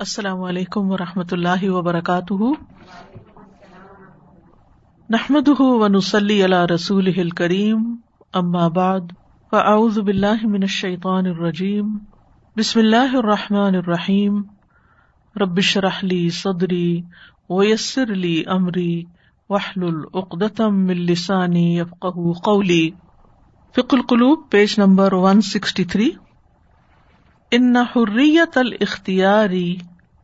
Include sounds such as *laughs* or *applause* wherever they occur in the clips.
السلام علیکم و رحمۃ اللہ وبرکاتہ۔ نحمد ونسلی علی رسول کریم اما بعد، فاعوذ باللہ من الشیطان الرجیم۔ بسم اللہ الرحمٰن الرحیم۔ ربش رحلی صدری ویسر علی عمری وحل العقدم السانی یفق قولی۔ فک القلوب، page number one sixty three. ان حریت الاختیاری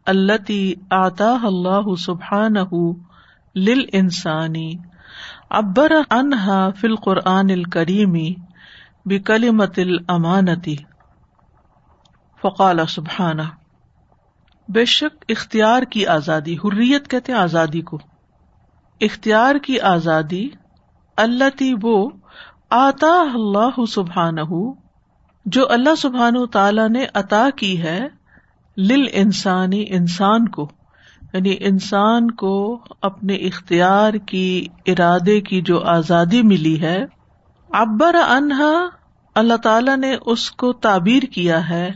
التی آتا اللہ سبحان لل انسانی ابر انہا فل قرآن الکریمی بکلمت الامانتی فقال سبحانہ بے شک اختیار کی آزادی حریت کہتے آزادی کو اختیار کی آزادی اللہ وہ آتا اللہ سبحان جو اللہ سبحان تعالی نے عطا کی ہے لل انسانی انسان کو یعنی انسان کو اپنے اختیار کی، ارادے کی جو آزادی ملی ہے ابر انہا اللہ تعالی نے اس کو تعبیر کیا ہے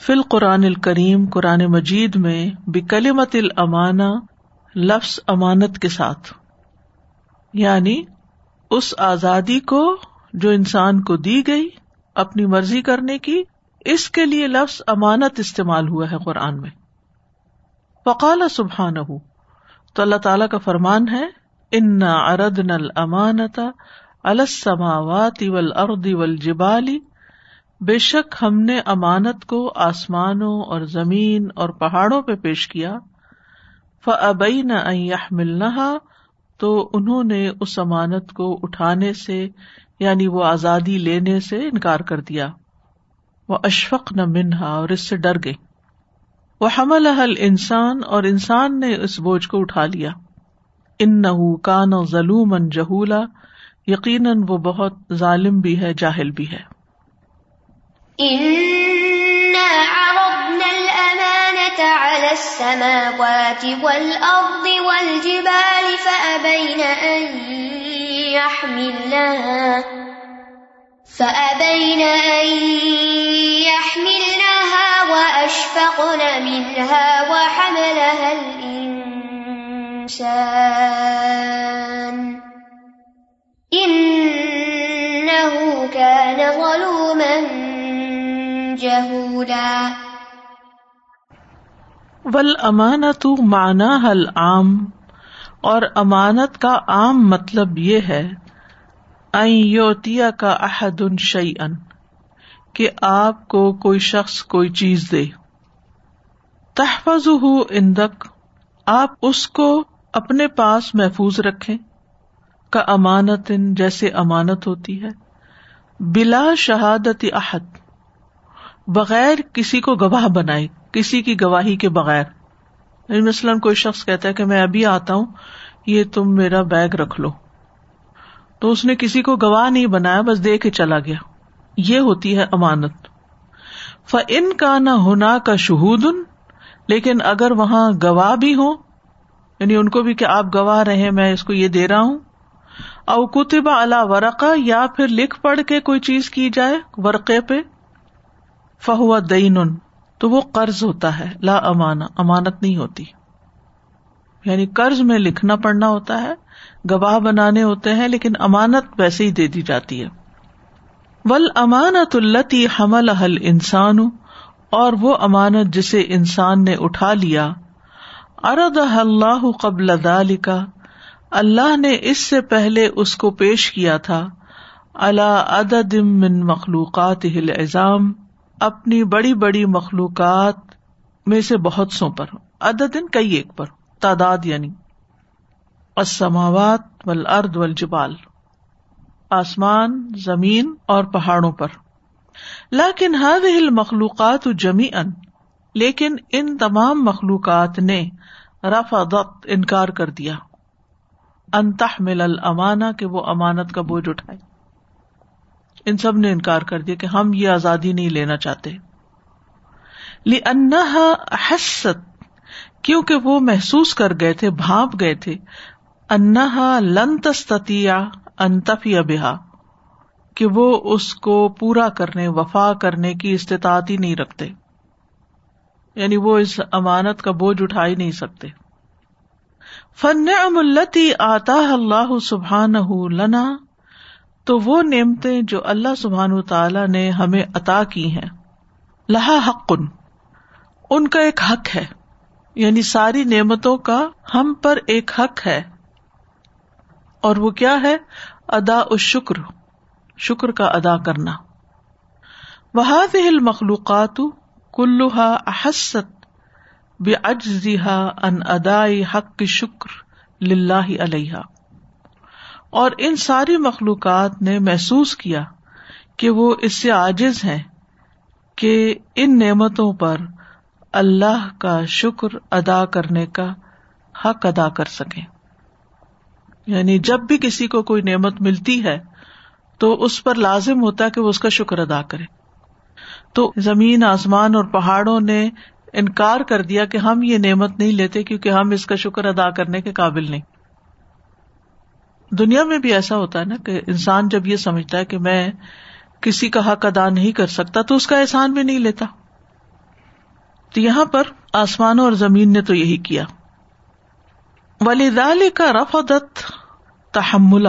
فل قرآن الکریم، قرآن مجید میں، بکلمت الامانہ، لفظ امانت کے ساتھ۔ یعنی اس آزادی کو جو انسان کو دی گئی اپنی مرضی کرنے کی، اس کے لیے لفظ امانت استعمال ہوا ہے قرآن میں۔ فقال سبحان ہو تو اللہ تعالی کا فرمان ہے ان ارد نل امانتا السماوات ارد ول جبالی بے شک ہم نے امانت کو آسمانوں اور زمین اور پہاڑوں پہ پیش کیا۔ فبئی نہ ملنا تو انہوں نے اس امانت کو اٹھانے سے یعنی وہ آزادی لینے سے انکار کر دیا۔ وہ اشفق نہ منہا اور اس سے ڈر گئی وہ حمل حل انسان اور انسان نے اس بوجھ کو اٹھا لیا۔ ان نہ کان ظلم جہولا، یقیناً وہ بہت ظالم بھی ہے، جاہل بھی ہے۔ على السماوات والأرض والجبال فأبين أن يحملنها فأبين أن يحملنها وأشفقن منها وحملها الإنسان إنه كان ظلوما جهولا ول امانت مانا حل عام اور امانت کا عام مطلب یہ ہے یوتیا کا احد ان شعی ان کہ آپ کو کوئی شخص کوئی چیز دے۔ تحفظ ہو اندک آپ اس کو اپنے پاس محفوظ رکھے کا امانت ان جیسے امانت ہوتی ہے۔ بلا شہادت احد، بغیر کسی کو گواہ بنائے، کسی کی گواہی کے بغیر۔ مثلاً کوئی شخص کہتا ہے کہ میں ابھی آتا ہوں، یہ تم میرا بیگ رکھ لو۔ تو اس نے کسی کو گواہ نہیں بنایا، بس دے کے چلا گیا۔ یہ ہوتی ہے امانت۔ ف ان کا نہ ہونا کا شہود لیکن اگر وہاں گواہ بھی ہو یعنی ان کو بھی کہ آپ گواہ رہے میں اس کو یہ دے رہا ہوں۔ او کتبہ اللہ ورقا یا پھر لکھ پڑھ کے کوئی چیز کی جائے ورقے پہ فہو دین تو وہ قرض ہوتا ہے، لا امانا امانت نہیں ہوتی۔ یعنی قرض میں لکھنا پڑنا ہوتا ہے، گواہ بنانے ہوتے ہیں، لیکن امانت ویسے ہی دے دی جاتی ہے۔ ول امانت التی حمل حل انسان اور وہ امانت جسے انسان نے اٹھا لیا۔ ارد اللہ قبل کا اللہ نے اس سے پہلے اس کو پیش کیا تھا۔ اللہ عدد من مخلوقات ہل ایزام اپنی بڑی بڑی مخلوقات میں سے بہت سو پر عدد ان کئی ایک پر تعداد یعنی اسماوات ول ارد ول جبال آسمان، زمین اور پہاڑوں پر لیکن ہر ہل مخلوقات جمی ان لیکن ان تمام مخلوقات نے رفا انکار کر دیا۔ انتہ مل المانا کہ وہ امانت کا بوجھ اٹھائے۔ ان سب نے انکار کر دیا کہ ہم یہ آزادی نہیں لینا چاہتے۔ لی حست کیونکہ وہ محسوس کر گئے تھے بھاپ گئے تھے۔ انہا لن تستیا انتفی بہا کہ وہ اس کو پورا کرنے، وفا کرنے کی استطاعت ہی نہیں رکھتے۔ یعنی وہ اس امانت کا بوجھ اٹھا ہی نہیں سکتے۔ فن املتی آتا اللہ سبحان لنا تو وہ نعمتیں جو اللہ سبحان تعالی نے ہمیں عطا کی ہیں۔ لہا حق ان کا ایک حق ہے۔ یعنی ساری نعمتوں کا ہم پر ایک حق ہے۔ اور وہ کیا ہے؟ ادا شکر شکر کا ادا کرنا۔ وہ مخلوقات کلوہا احست بے اجزا ان ادائی حق شکر لاہ علیہ اور ان ساری مخلوقات نے محسوس کیا کہ وہ اس سے عاجز ہیں کہ ان نعمتوں پر اللہ کا شکر ادا کرنے کا حق ادا کر سکیں۔ یعنی جب بھی کسی کو کوئی نعمت ملتی ہے تو اس پر لازم ہوتا ہے کہ وہ اس کا شکر ادا کرے۔ تو زمین، آسمان اور پہاڑوں نے انکار کر دیا کہ ہم یہ نعمت نہیں لیتے کیونکہ ہم اس کا شکر ادا کرنے کے قابل نہیں۔ دنیا میں بھی ایسا ہوتا ہے نا کہ انسان جب یہ سمجھتا ہے کہ میں کسی کا حق ادا نہیں کر سکتا تو اس کا احسان بھی نہیں لیتا۔ تو یہاں پر آسمانوں اور زمین نے تو یہی کیا۔ ولی دال کا رف دت تحمل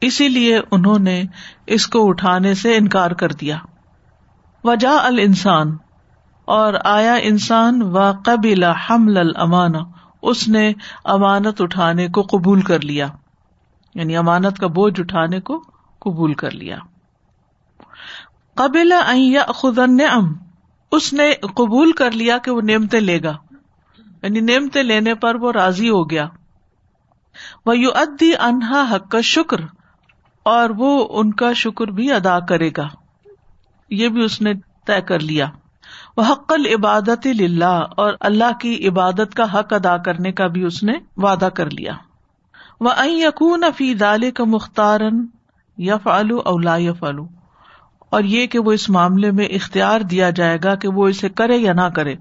اسی لیے انہوں نے اس کو اٹھانے سے انکار کر دیا۔ وجا ال انسان اور آیا انسان و قبل حمل المان اس نے امانت اٹھانے کو قبول کر لیا۔ یعنی امانت کا بوجھ اٹھانے کو قبول کر لیا۔ قبل خدن اس نے قبول کر لیا کہ وہ نعمتیں لے گا۔ یعنی نعمتیں لینے پر وہ راضی ہو گیا۔ وہ یو ادی انہا حق کا شکر اور وہ ان کا شکر بھی ادا کرے گا۔ یہ بھی اس نے طے کر لیا۔ وہ حق العبادت اللہ اور اللہ کی عبادت کا حق ادا کرنے کا بھی اس نے وعدہ کر لیا۔ وہ یقون فی دال کا مختارن یا فالو اولا یا فالو اور یہ کہ وہ اس معاملے میں اختیار دیا جائے گا کہ وہ اسے کرے یا نہ کرے۔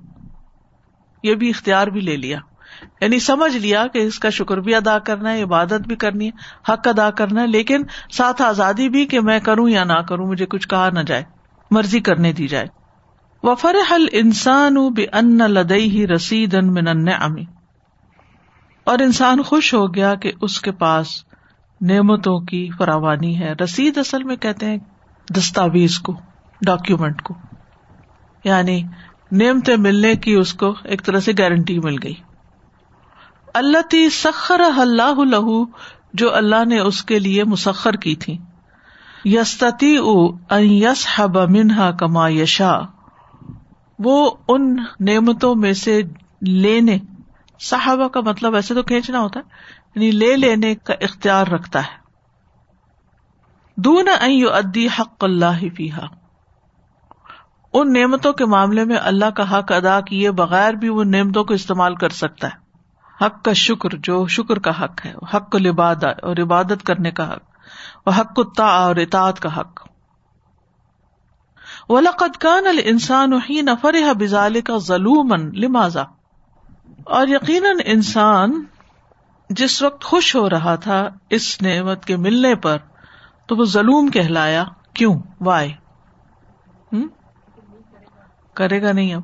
یہ بھی اختیار بھی لے لیا۔ یعنی سمجھ لیا کہ اس کا شکر بھی ادا کرنا ہے، عبادت بھی کرنی ہے، حق ادا کرنا ہے، لیکن ساتھ آزادی بھی کہ میں کروں یا نہ کروں، مجھے کچھ کہا نہ جائے، مرضی کرنے دی جائے۔ وفر حل انسان بے ان لدئی ہی رسید ان من امی اور انسان خوش ہو گیا کہ اس کے پاس نعمتوں کی فراوانی ہے۔ رسید اصل میں کہتے ہیں دستاویز کو ڈاکومینٹ کو۔ یعنی نعمتیں ملنے کی اس کو ایک طرح سے گارنٹی مل گئی۔ اللہ تی سخر اللہ لہو، جو اللہ نے اس کے لیے مسخر کی تھی۔ یستی یس حب منہا کما یشا وہ ان نعمتوں میں سے لینے صحابہ کا مطلب ایسے تو کھینچنا ہوتا ہے یعنی لے لینے کا اختیار رکھتا ہے۔ دون ادی حق اللہ فیحا ان نعمتوں کے معاملے میں اللہ کا حق ادا کیے بغیر بھی وہ نعمتوں کو استعمال کر سکتا ہے۔ حق کا شکر، جو شکر کا حق ہے، حق لباد اور عبادت کرنے کا حق۔ وہ حق کتا اور اطاعت کا حق۔ ولقد کان الانسان حين فرح بذلك ظلوما لماذا؟ اور یقیناً انسان جس وقت خوش ہو رہا تھا اس نعمت کے ملنے پر، تو وہ ظلم کہلایا۔ کیوں؟ وائے کرے گا نہیں اب۔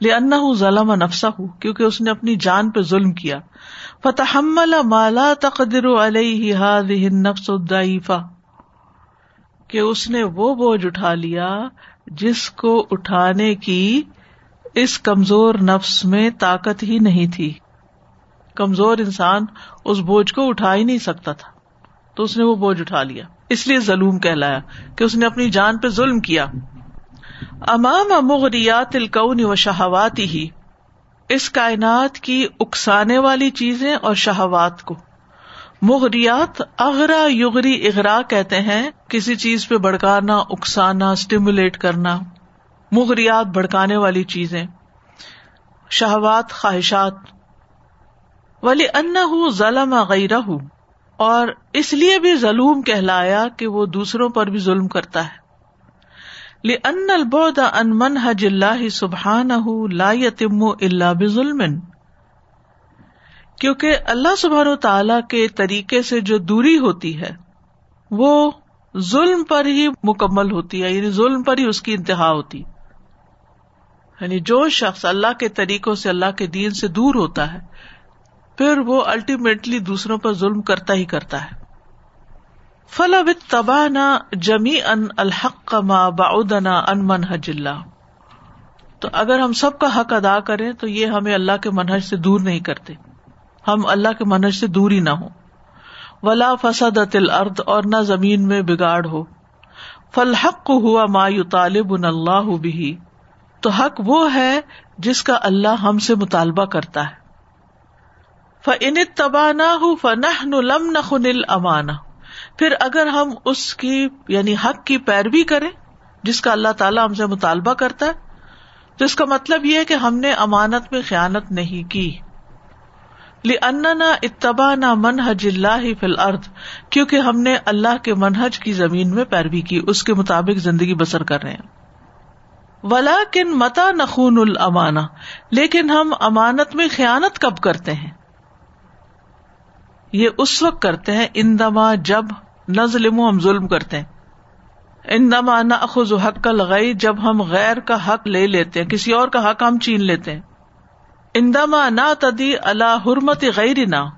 لے انا ہوں ظلم نفسا ہوں کیونکہ اس نے اپنی جان پہ ظلم کیا۔ فتح مالا تقدر علیہ نفس الدعیفہ کہ اس نے وہ بوجھ اٹھا لیا جس کو اٹھانے کی اس کمزور نفس میں طاقت ہی نہیں تھی۔ کمزور انسان اس بوجھ کو اٹھا ہی نہیں سکتا تھا۔ تو اس نے وہ بوجھ اٹھا لیا۔ اس لیے ظلم کہلایا کہ اس نے اپنی جان پہ ظلم کیا۔ امام مغریات الکون و شہوات ہی اس کائنات کی اکسانے والی چیزیں اور شہوات کو۔ مغریات اغرا یغری اغرا کہتے ہیں، کسی چیز پہ بڑکانا اکسانا اسٹیمولیٹ کرنا۔ مغریات بڑکانے والی چیزیں، شہوات، خواہشات۔ ولی ان ظلم غیرہ اور اس لیے بھی ظلم کہلایا کہ وہ دوسروں پر بھی ظلم کرتا ہے۔ ان البود ان من حج اللہ سبحان لا یتم اللہ بظلم۔ کیونکہ اللہ سبحان و تعالی کے طریقے سے جو دوری ہوتی ہے، وہ ظلم پر ہی مکمل ہوتی ہے یعنی ظلم پر ہی اس کی انتہا ہوتی۔ یعنی جو شخص اللہ کے طریقوں سے اللہ کے دین سے دور ہوتا ہے، پھر وہ الٹیمیٹلی دوسروں پر ظلم کرتا ہی کرتا ہے۔ فلا تباہ نہ جمی ان الحق ما باؤدنا ان منہج اللہ تو اگر ہم سب کا حق ادا کریں تو یہ ہمیں اللہ کے منہج سے دور نہیں کرتے۔ ہم اللہ کے منہج سے دور ہی نہ ہو ولا فسد تل ارد اور نہ زمین میں بگاڑ ہو۔ فلحق ہوا ما یو طالب اللہ بھی تو حق وہ ہے جس کا اللہ ہم سے مطالبہ کرتا ہے۔ فن تبا نہ لم نخن امانا پھر اگر ہم اس کی یعنی حق کی پیروی کریں، جس کا اللہ تعالیٰ ہم سے مطالبہ کرتا ہے، تو اس کا مطلب یہ ہے کہ ہم نے امانت میں خیانت نہیں کی۔ اتبا نہ منحج اللہ فل ارد کیونکہ ہم نے اللہ کے منہج کی زمین میں پیروی کی، اس کے مطابق زندگی بسر کر رہے ہیں۔ ولا کن متا نخون المانا لیکن ہم امانت میں خیانت کب کرتے ہیں؟ یہ اس وقت کرتے ہیں اندما جب نظلم ہم ظلم کرتے ہیں۔ اندما نہ اخذ حق لگائی جب ہم غیر کا حق لے لیتے ہیں، کسی اور کا حق ہم چین لیتے ہیں۔ اندما نہ تدی اللہ حرمت غیر نہ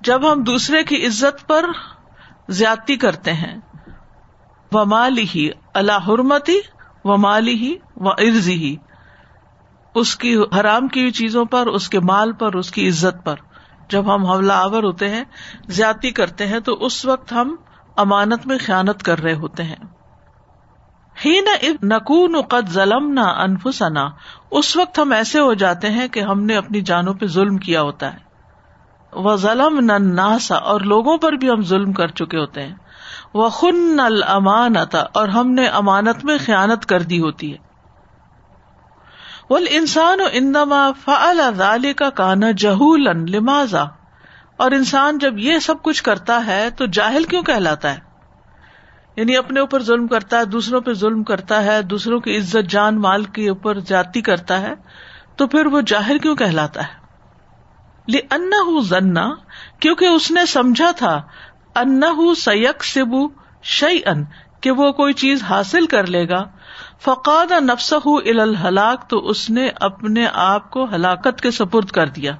جب ہم دوسرے کی عزت پر زیادتی کرتے ہیں۔ و مالی ہی اللہ حرمتی و مالی ہی و عرضی ہی۔ اس کی حرام کی چیزوں پر، اس کے مال پر، اس کی عزت پر۔ جب ہم حملہ آور ہوتے ہیں، زیادتی کرتے ہیں، تو اس وقت ہم امانت میں خیانت کر رہے ہوتے ہیں۔ ہی نہ نقون قد ظلم نہ انفسنا۔ اس وقت ہم ایسے ہو جاتے ہیں کہ ہم نے اپنی جانوں پہ ظلم کیا ہوتا ہے۔ وہ ظلم نہ ناسا اور لوگوں پر بھی ہم ظلم کر چکے ہوتے ہیں۔ وہ خن نل امانتا اور ہم نے امانت میں خیانت کر دی ہوتی ہے۔ وہ انسان و اندما فعل کا کانا جہول لمازا اور انسان جب یہ سب کچھ کرتا ہے تو جاہل کیوں کہلاتا ہے؟ یعنی اپنے اوپر ظلم کرتا ہے، دوسروں پہ ظلم کرتا ہے، دوسروں کی عزت، جان، مال کے اوپر جاتی کرتا ہے، تو پھر وہ جاہر کیوں کہلاتا ہے؟ انا کیونکہ اس نے سمجھا تھا انا سیک سبو شعی ان کہ وہ کوئی چیز حاصل کر لے گا۔ فقاد نفس الحلاق تو اس نے اپنے آپ کو ہلاکت کے سپرد کر دیا۔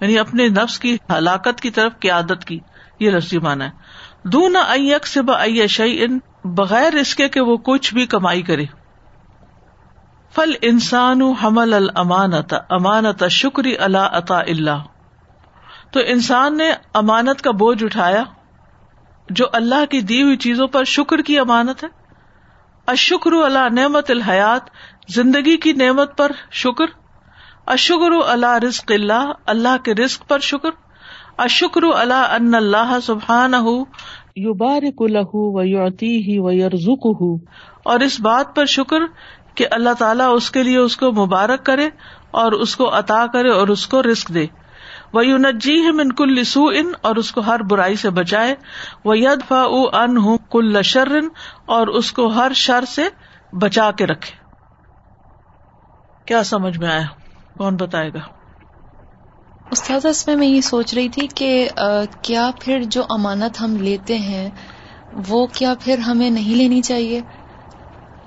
یعنی اپنے نفس کی ہلاکت کی طرف قیادت کی۔ یہ لفظی مانا ہے۔ دون ایک سے بئی ان بغیر اس کے کہ وہ کچھ بھی کمائی کرے۔ فل انسان حمل المانت امانت شکری اللہ عطا اللہ۔ تو انسان نے امانت کا بوجھ اٹھایا۔ جو اللہ کی دی ہوئی چیزوں پر شکر کی امانت ہے۔ اشکر اللہ نعمت الحیات، زندگی کی نعمت پر شکر۔ اشکر اللہ رزق اللہ اللہ کے رزق پر شکر۔ اشکر اللہ ان اللہ سبحان یو بارک لہ و یوتی ہی و یرزک اور اس بات پر شکر کہ اللہ تعالیٰ اس کے لیے اس کو مبارک کرے اور اس کو عطا کرے اور اس کو رسک دے۔ وہ یو نجی من کل لسو ان اور اس کو ہر برائی سے بچائے۔ وہ ید فا ان ہوں کل شرن اور اس کو ہر شر سے بچا کے رکھے۔ کیا سمجھ میں آیا؟ کون بتائے گا؟ استاد اس میں میں یہ سوچ رہی تھی کہ کیا پھر جو امانت ہم لیتے ہیں وہ کیا پھر ہمیں نہیں لینی چاہیے؟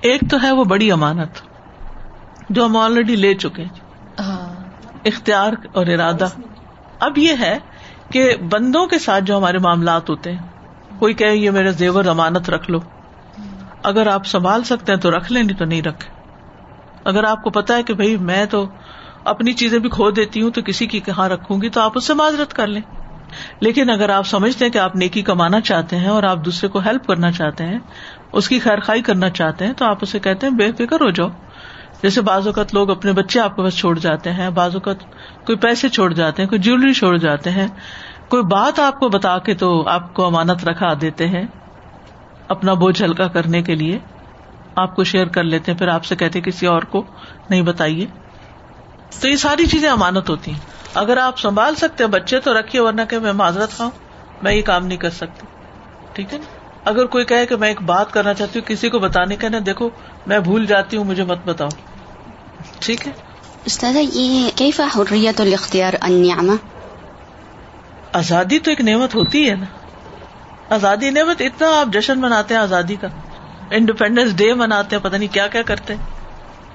ایک تو ہے وہ بڑی امانت جو ہم آلریڈی لے چکے ہاں۔ اختیار اور ارادہ۔ اب یہ ہے کہ بندوں کے ساتھ جو ہمارے معاملات ہوتے ہیں، کوئی کہ یہ میرا زیور امانت رکھ لو۔ اگر آپ سنبھال سکتے ہیں تو رکھ لیں نہیں تو نہیں رکھے۔ اگر آپ کو پتا ہے کہ بھائی میں تو اپنی چیزیں بھی کھو دیتی ہوں تو کسی کی کہاں رکھوں گی، تو آپ اس سے معذرت کر لیں۔ لیکن اگر آپ سمجھتے ہیں کہ آپ نیکی کمانا چاہتے ہیں اور آپ دوسرے کو ہیلپ کرنا چاہتے ہیں، اس کی خیر خائی کرنا چاہتے ہیں، تو آپ اسے کہتے ہیں بے فکر ہو جاؤ۔ جیسے بعض اوقات لوگ اپنے بچے آپ کے پاس چھوڑ جاتے ہیں، بعض اوقات کوئی پیسے چھوڑ جاتے ہیں، کوئی جیولری چھوڑ جاتے ہیں، کوئی بات آپ کو بتا کے تو آپ کو امانت رکھا دیتے ہیں اپنا بوجھ ہلکا کرنے کے لیے۔ آپ کو شیئر کر لیتے ہیں، پھر آپ سے کہتے کسی اور کو نہیں بتائیے۔ تو یہ ساری چیزیں امانت ہوتی ہیں۔ اگر آپ سنبھال سکتے ہیں بچے تو رکھیے، ورنہ کہ میں معذرت کھاؤں میں یہ کام نہیں کر سکتی۔ ٹھیک ہے نا؟ اگر کوئی کہے کہ میں ایک بات کرنا چاہتی ہوں کسی کو بتانے کا نا دیکھو میں بھول جاتی ہوں مجھے مت بتاؤ۔ ٹھیک ہے؟ آزادی تو ایک نعمت ہوتی ہے نا۔ آزادی نعمت اتنا آپ جشن مناتے ہیں آزادی کا۔ انڈیپینڈینس ڈے مناتے ہیں پتہ نہیں کیا کیا کرتے ہیں۔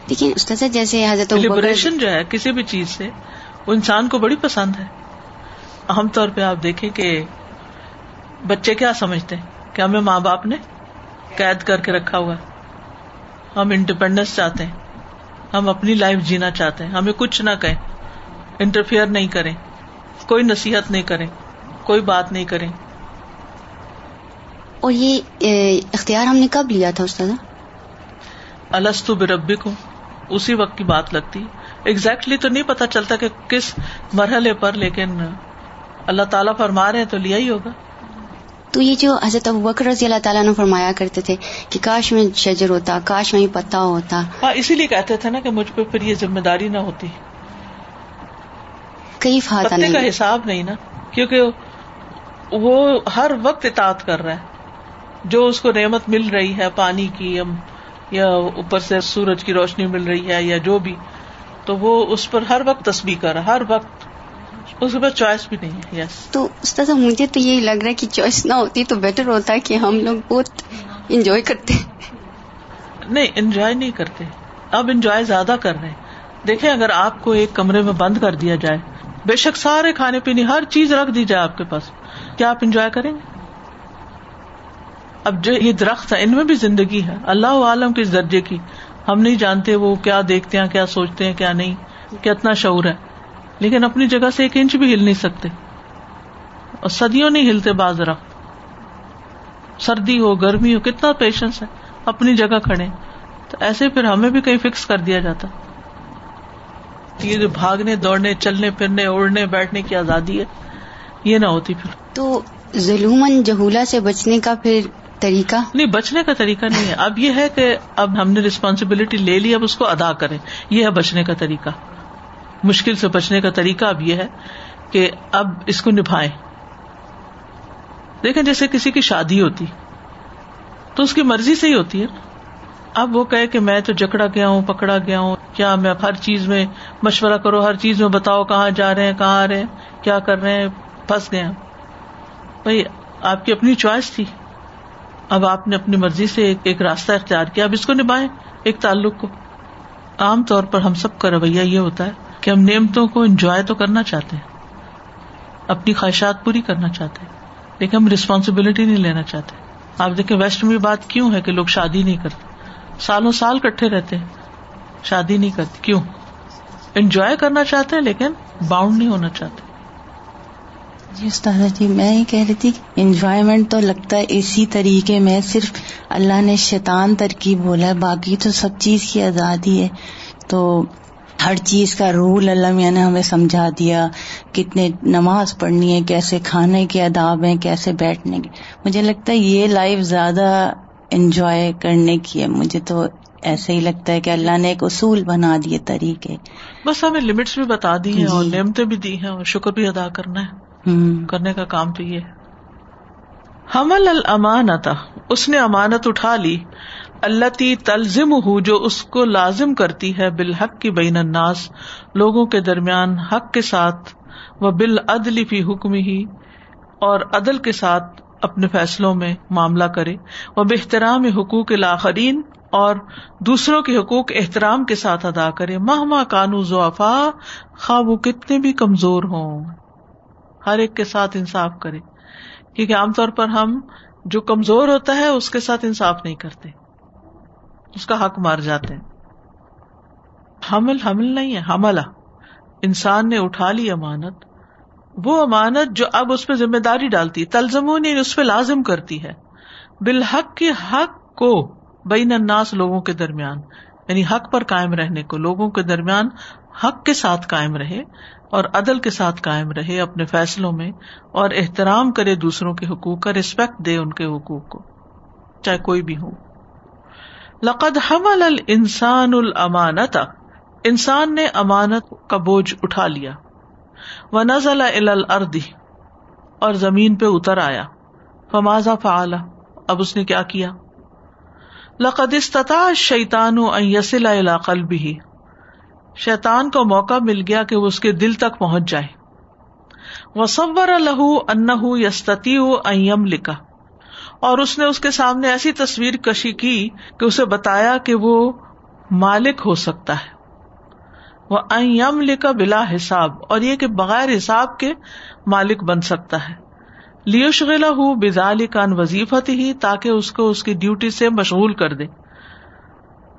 لیکن استاذہ جیسے حضرت لبریشن جو ہے کسی بھی چیز سے وہ انسان کو بڑی پسند ہے۔ عام طور پہ آپ دیکھیں کہ بچے کیا سمجھتے ہیں؟ کہ ہمیں ماں باپ نے قید کر کے رکھا ہوا ہے؟ ہم انڈیپینڈنس چاہتے ہیں۔ ہم اپنی لائف جینا چاہتے ہیں۔ ہمیں کچھ نہ کہیں۔ انٹرفیئر نہیں کریں۔ کوئی نصیحت نہیں کریں۔ کوئی بات نہیں کریں۔ اور یہ اختیار ہم نے کب لیا تھا استاذہ السط بربی کو اسی وقت کی بات لگتی۔ ایگزیکٹلی تو نہیں پتا چلتا کہ کس مرحلے پر لیکن اللہ تعالیٰ فرما رہے ہیں تو لیا ہی ہوگا۔ تو یہ جو حضرت ابوبکر رضی اللہ تعالیٰ نے فرمایا کرتے تھے کہ کاش میں شجر ہوتا کاش میں پتا ہوتا۔ ہاں اسی لیے کہتے تھے نا کہ مجھ پہ پھر یہ ذمہ داری نہ ہوتی۔ کئی فاتا پتے کا نہیں حساب نہیں نا کیونکہ وہ ہر وقت اطاعت کر رہا ہے۔ جو اس کو نعمت مل رہی ہے پانی کی یا- یا اوپر سے سورج کی روشنی مل رہی ہے یا جو بھی تو وہ اس پر ہر وقت تسبیح کر رہا ہے ہر وقت۔ اس کے پاس چوائس بھی نہیں ہے یس تو استاد مجھے تو یہی لگ رہا ہے کہ چوائس نہ ہوتی تو بیٹر ہوتا کہ ہم لوگ بہت انجوائے کرتے نہیں انجوائے نہیں کرتے۔ اب انجوائے زیادہ کر رہے ہیں۔ دیکھیں اگر آپ کو ایک کمرے میں بند کر دیا جائے بے شک سارے کھانے پینے ہر چیز رکھ دی جائے آپ کے پاس۔ کیا آپ انجوائے کریں گے؟ اب جو یہ درخت ہے ان میں بھی زندگی ہے۔ اللہ عالم کس درجے کی۔ ہم نہیں جانتے وہ کیا دیکھتے ہیں کیا سوچتے ہیں کیا نہیں کتنا شعور ہے۔ لیکن اپنی جگہ سے ایک انچ بھی ہل نہیں سکتے۔ اور صدیوں نہیں ہلتے بعض درخت سردی ہو گرمی ہو کتنا پیشنس ہے۔ اپنی جگہ کھڑے۔ تو ایسے پھر ہمیں بھی کہیں فکس کر دیا جاتا۔ یہ جو بھاگنے دوڑنے چلنے پھرنے اڑنے بیٹھنے کی آزادی ہے یہ نہ ہوتی پھر۔ تو ظلمن جہولا سے بچنے کا پھر طریقہ؟ نہیں بچنے کا طریقہ نہیں ہے۔ اب یہ ہے کہ اب ہم نے ریسپانسبلٹی لے لی اب اس کو ادا کریں۔ یہ ہے بچنے کا طریقہ۔ مشکل سے بچنے کا طریقہ اب یہ ہے کہ اب اس کو نبھائیں۔ دیکھیں جیسے کسی کی شادی ہوتی تو اس کی مرضی سے ہی ہوتی ہے۔ اب وہ کہے کہ میں تو جکڑا گیا ہوں پکڑا گیا ہوں کیا میں ہر چیز میں مشورہ کرو ہر چیز میں بتاؤ کہاں جا رہے ہیں کہاں آ رہے ہیں کیا کر رہے ہیں پھنس گئے ہیں۔ بھائی آپ کی اپنی چوائس تھی۔ اب آپ نے اپنی مرضی سے ایک, ایک راستہ اختیار کیا۔ اب اس کو نبھائیں ایک تعلق کو۔ عام طور پر ہم سب کا رویہ یہ ہوتا ہے کہ ہم نعمتوں کو انجوائے تو کرنا چاہتے ہیں، اپنی خواہشات پوری کرنا چاہتے ہیں۔ لیکن ہم ریسپانسبلٹی نہیں لینا چاہتے۔ آپ دیکھیں ویسٹ میں بات کیوں ہے کہ لوگ شادی نہیں کرتے؟ سالوں سال کٹھے رہتے ہیں۔ شادی نہیں کرتے، کیوں؟ انجوائے کرنا چاہتے ہیں، لیکن باؤنڈ نہیں ہونا چاہتے۔ جی استاد جی میں یہ کہہ رہی تھی انجوائمنٹ تو لگتا ہے اسی طریقے میں، صرف اللہ نے شیطان ترکیب بولا ہے، باقی تو سب چیز کی آزادی ہے۔ تو ہر چیز کا رول اللہ میاں نے ہمیں سمجھا دیا کتنے نماز پڑھنی ہے کیسے کھانے کے آداب ہیں کیسے بیٹھنے کے۔ مجھے لگتا ہے یہ لائف زیادہ انجوائے کرنے کی ہے۔ مجھے تو ایسے ہی لگتا ہے کہ اللہ نے ایک اصول بنا دیے طریقے۔ بس ہمیں لمٹس بھی بتا دی ہیں اور جی۔ نعمتیں بھی دی ہیں اور شکر بھی ادا کرنا ہے۔ کرنے کا کام تو یہ ہے۔ حمل الامانتا اس نے امانت اٹھا لی۔ اللہ تی تلزم ہو جو اس کو لازم کرتی ہے، بالحق کی بین الناس، لوگوں کے درمیان حق کے ساتھ وہ بال فی حکم ہی اور عدل کے ساتھ اپنے فیصلوں میں معاملہ کرے۔ وہ بحترام حقوق الاخرین، اور دوسروں کے حقوق احترام کے ساتھ ادا کرے۔ مہما کانو ضعفا خواہ وہ کتنے بھی کمزور ہوں۔ ہر ایک کے ساتھ انصاف کرے۔ کیونکہ عام طور پر ہم جو کمزور ہوتا ہے، اس کے ساتھ انصاف نہیں کرتے۔ اس کا حق مار جاتے ہیں۔ حمل حمل نہیں ہے حملہ انسان نے اٹھا لی امانت۔ وہ امانت جو اب اس پہ ذمہ داری ڈالتی تلزمون یعنی اس پہ لازم کرتی ہے۔ بالحق کے حق کو بین الناس لوگوں کے درمیان یعنی حق پر قائم رہنے کو، لوگوں کے درمیان حق کے ساتھ قائم رہے اور عدل کے ساتھ قائم رہے اپنے فیصلوں میں اور احترام کرے دوسروں کے حقوق کا ریسپیکٹ دے ان کے حقوق کو، چاہے کوئی بھی ہو۔ لقد حمل الانسان الامانت، انسان نے امانت کا بوجھ اٹھا لیا۔ وہ نزل الارض، اور زمین پہ اتر آیا۔ فمازا فعلا اب اس نے کیا کیا؟ لقد استطاع الشیطان ان يصل الى قلبه۔ شیطان کو موقع مل گیا کہ وہ اس کے دل تک پہنچ جائے۔ وصور له انه يستطيع ان يملك اور اس نے اس کے سامنے ایسی تصویر کشی کی کہ اسے بتایا کہ وہ مالک ہو سکتا ہے۔ وہ یم لکھا بلا حساب اور یہ کہ بغیر حساب کے مالک بن سکتا ہے۔ لیوش غلا ہوں بزال کان وظیفت ہی تاکہ اس کو اس کی ڈیوٹی سے مشغول کر دے۔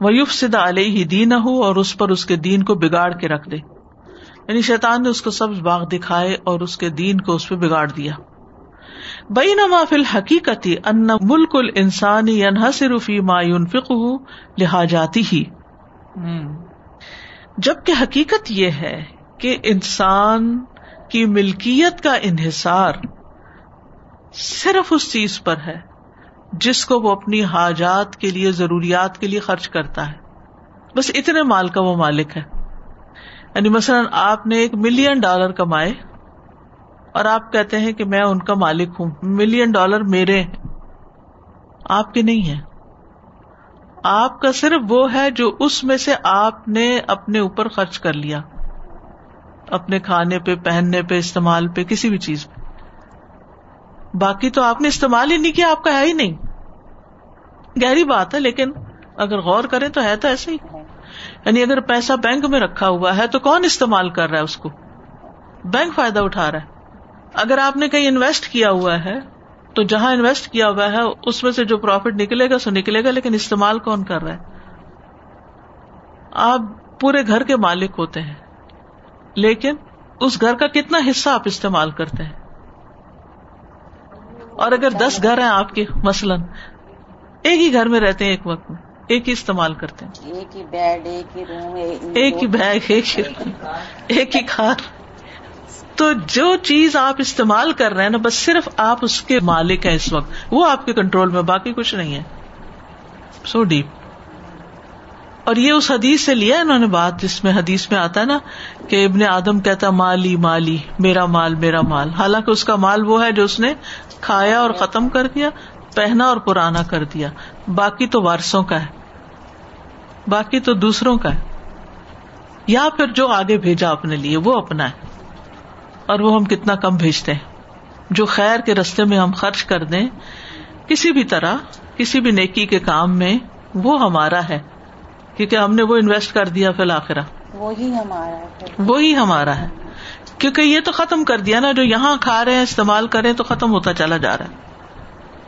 ویوف سدا علیہ ہی دین ہو اور اس پر اس کے دین کو بگاڑ کے رکھ دے۔ یعنی شیطان نے اس کو سبز باغ دکھائے اور اس کے دین کو اس پہ بگاڑ دیا۔ بئی نما فل حقیقت ان ملک ال انسان صرفی مایون فک لہاجاتی ہی جبکہ حقیقت یہ ہے کہ انسان کی ملکیت کا انحصار صرف اس چیز پر ہے جس کو وہ اپنی حاجات کے لیے ضروریات کے لیے خرچ کرتا ہے۔ بس اتنے مال کا وہ مالک ہے۔ یعنی مثلاً آپ نے ایک ملین ڈالر کمائے۔ اور آپ کہتے ہیں کہ میں ان کا مالک ہوں۔ ملین ڈالر میرے ہیں، آپ کے نہیں ہے آپ کا صرف وہ ہے جو اس میں سے آپ نے اپنے اوپر خرچ کر لیا۔ اپنے کھانے پہ، پہننے پہ، استعمال پہ، کسی بھی چیز پہ۔ باقی تو آپ نے استعمال ہی نہیں کیا، آپ کا ہے ہی نہیں۔ گہری بات ہے، لیکن اگر غور کریں تو ہے تو ایسے ہی۔ یعنی اگر پیسہ بینک میں رکھا ہوا ہے تو کون استعمال کر رہا ہے اس کو؟ بینک فائدہ اٹھا رہا ہے۔ اگر آپ نے کہیں انویسٹ کیا ہوا ہے تو جہاں انویسٹ کیا ہوا ہے اس میں سے جو پروفٹ نکلے گا سو نکلے گا لیکن استعمال کون کر رہا ہے؟ آپ پورے گھر کے مالک ہوتے ہیں لیکن اس گھر کا کتنا حصہ آپ استعمال کرتے ہیں؟ اور اگر دس گھر ہیں آپ کے مثلاً ایک ہی گھر میں رہتے ہیں ایک وقت میں ایک ہی استعمال کرتے ہیں۔ ایک ہی بیڈ ایک ہی روم ایک ہی بیگ ایک ہی ایک ہی کار تو جو چیز آپ استعمال کر رہے ہیں نا، بس صرف آپ اس کے مالک ہیں اس وقت۔ وہ آپ کے کنٹرول میں، باقی کچھ نہیں ہے۔ سو ڈیپ اور یہ اس حدیث سے لیا انہوں نے بات، جس میں حدیث میں آتا ہے نا کہ ابن آدم کہتا، مالی مالی، میرا مال میرا مال۔ حالانکہ اس کا مال وہ ہے جو اس نے کھایا اور ختم کر دیا، پہنا اور پرانا کر دیا۔ باقی تو وارسوں کا ہے۔ باقی تو دوسروں کا ہے۔ یا پھر جو آگے بھیجا اپنے لیے، وہ اپنا ہے۔ اور وہ ہم کتنا کم بھیجتے ہیں۔ جو خیر کے رستے میں ہم خرچ کر دیں کسی بھی طرح کسی بھی نیکی کے کام میں وہ ہمارا ہے۔ کیونکہ ہم نے وہ انویسٹ کر دیا فی الآخرا وہی ہمارا ہے۔ وہی ہمارا ہے۔ کیونکہ یہ تو ختم کر دیا نا جو یہاں کھا رہے ہیں استعمال کریں تو ختم ہوتا چلا جا رہا ہے۔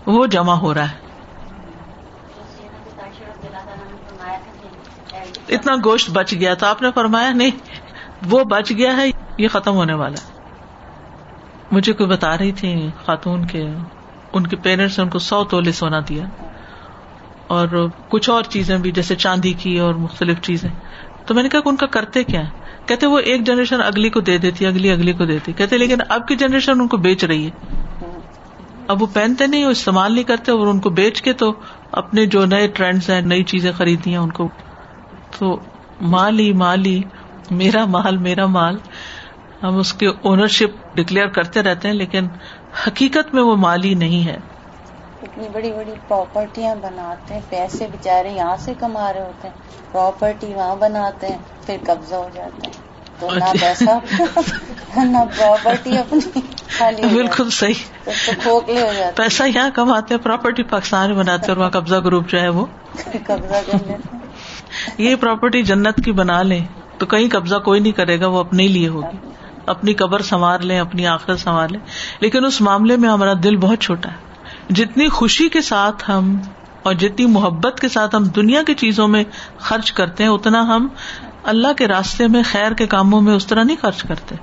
وہ جمع ہو رہا ہے۔ اتنا گوشت بچ گیا تو آپ نے فرمایا نہیں وہ بچ گیا ہے یہ ختم ہونے والا ہے۔ مجھے کوئی بتا رہی تھی خاتون کے، ان کے پیرنٹس نے ان کو سو تولے سونا دیا۔ اور کچھ اور چیزیں بھی، جیسے چاندی کی اور مختلف چیزیں۔ تو میں نے کہا کہ ان کا کرتے کیا کہتے وہ ایک جنریشن اگلی کو دے دیتی، اگلی اگلی کو دیتی۔ کہتے لیکن اب کی جنریشن ان کو بیچ رہی ہے۔ اب وہ پہنتے نہیں، وہ استعمال نہیں کرتے اور ان کو بیچ کے تو اپنے جو نئے ٹرینڈس ہیں، نئی چیزیں خریدی ہیں ان کو۔ تو مال ہی مال ہی میرا مال میرا مال۔ ہم اس کی اونرشپ ڈکلیئر کرتے رہتے ہیں لیکن حقیقت میں وہ مالی نہیں ہے۔ اتنی بڑی بڑی پراپرٹیاں بناتے ہیں پیسے بےچارے یہاں سے کما رہے ہوتے ہیں۔ پراپرٹی وہاں بناتے ہیں پھر قبضہ ہو جاتا ہے۔ تو نہ پیسہ نہ پراپرٹی اپنی بالکل صحیح۔ کھوکھلے ہو جاتے پیسہ یہاں کماتے ہیں پراپرٹی پاکستان میں بناتے اور وہاں قبضہ گروپ جو ہے وہ۔ قبضہ کر لیتے یہ پراپرٹی جنت کی بنا لیں تو کہیں قبضہ کوئی نہیں کرے گا وہ اپنے لیے ہوگی۔ اپنی قبر سنوار لیں، اپنی آخر سنوار لیں۔ لیکن اس معاملے میں ہمارا دل بہت چھوٹا ہے۔ جتنی خوشی کے ساتھ ہم اور جتنی محبت کے ساتھ ہم دنیا کی چیزوں میں خرچ کرتے ہیں، اتنا ہم اللہ کے راستے میں، خیر کے کاموں میں اس طرح نہیں خرچ کرتے۔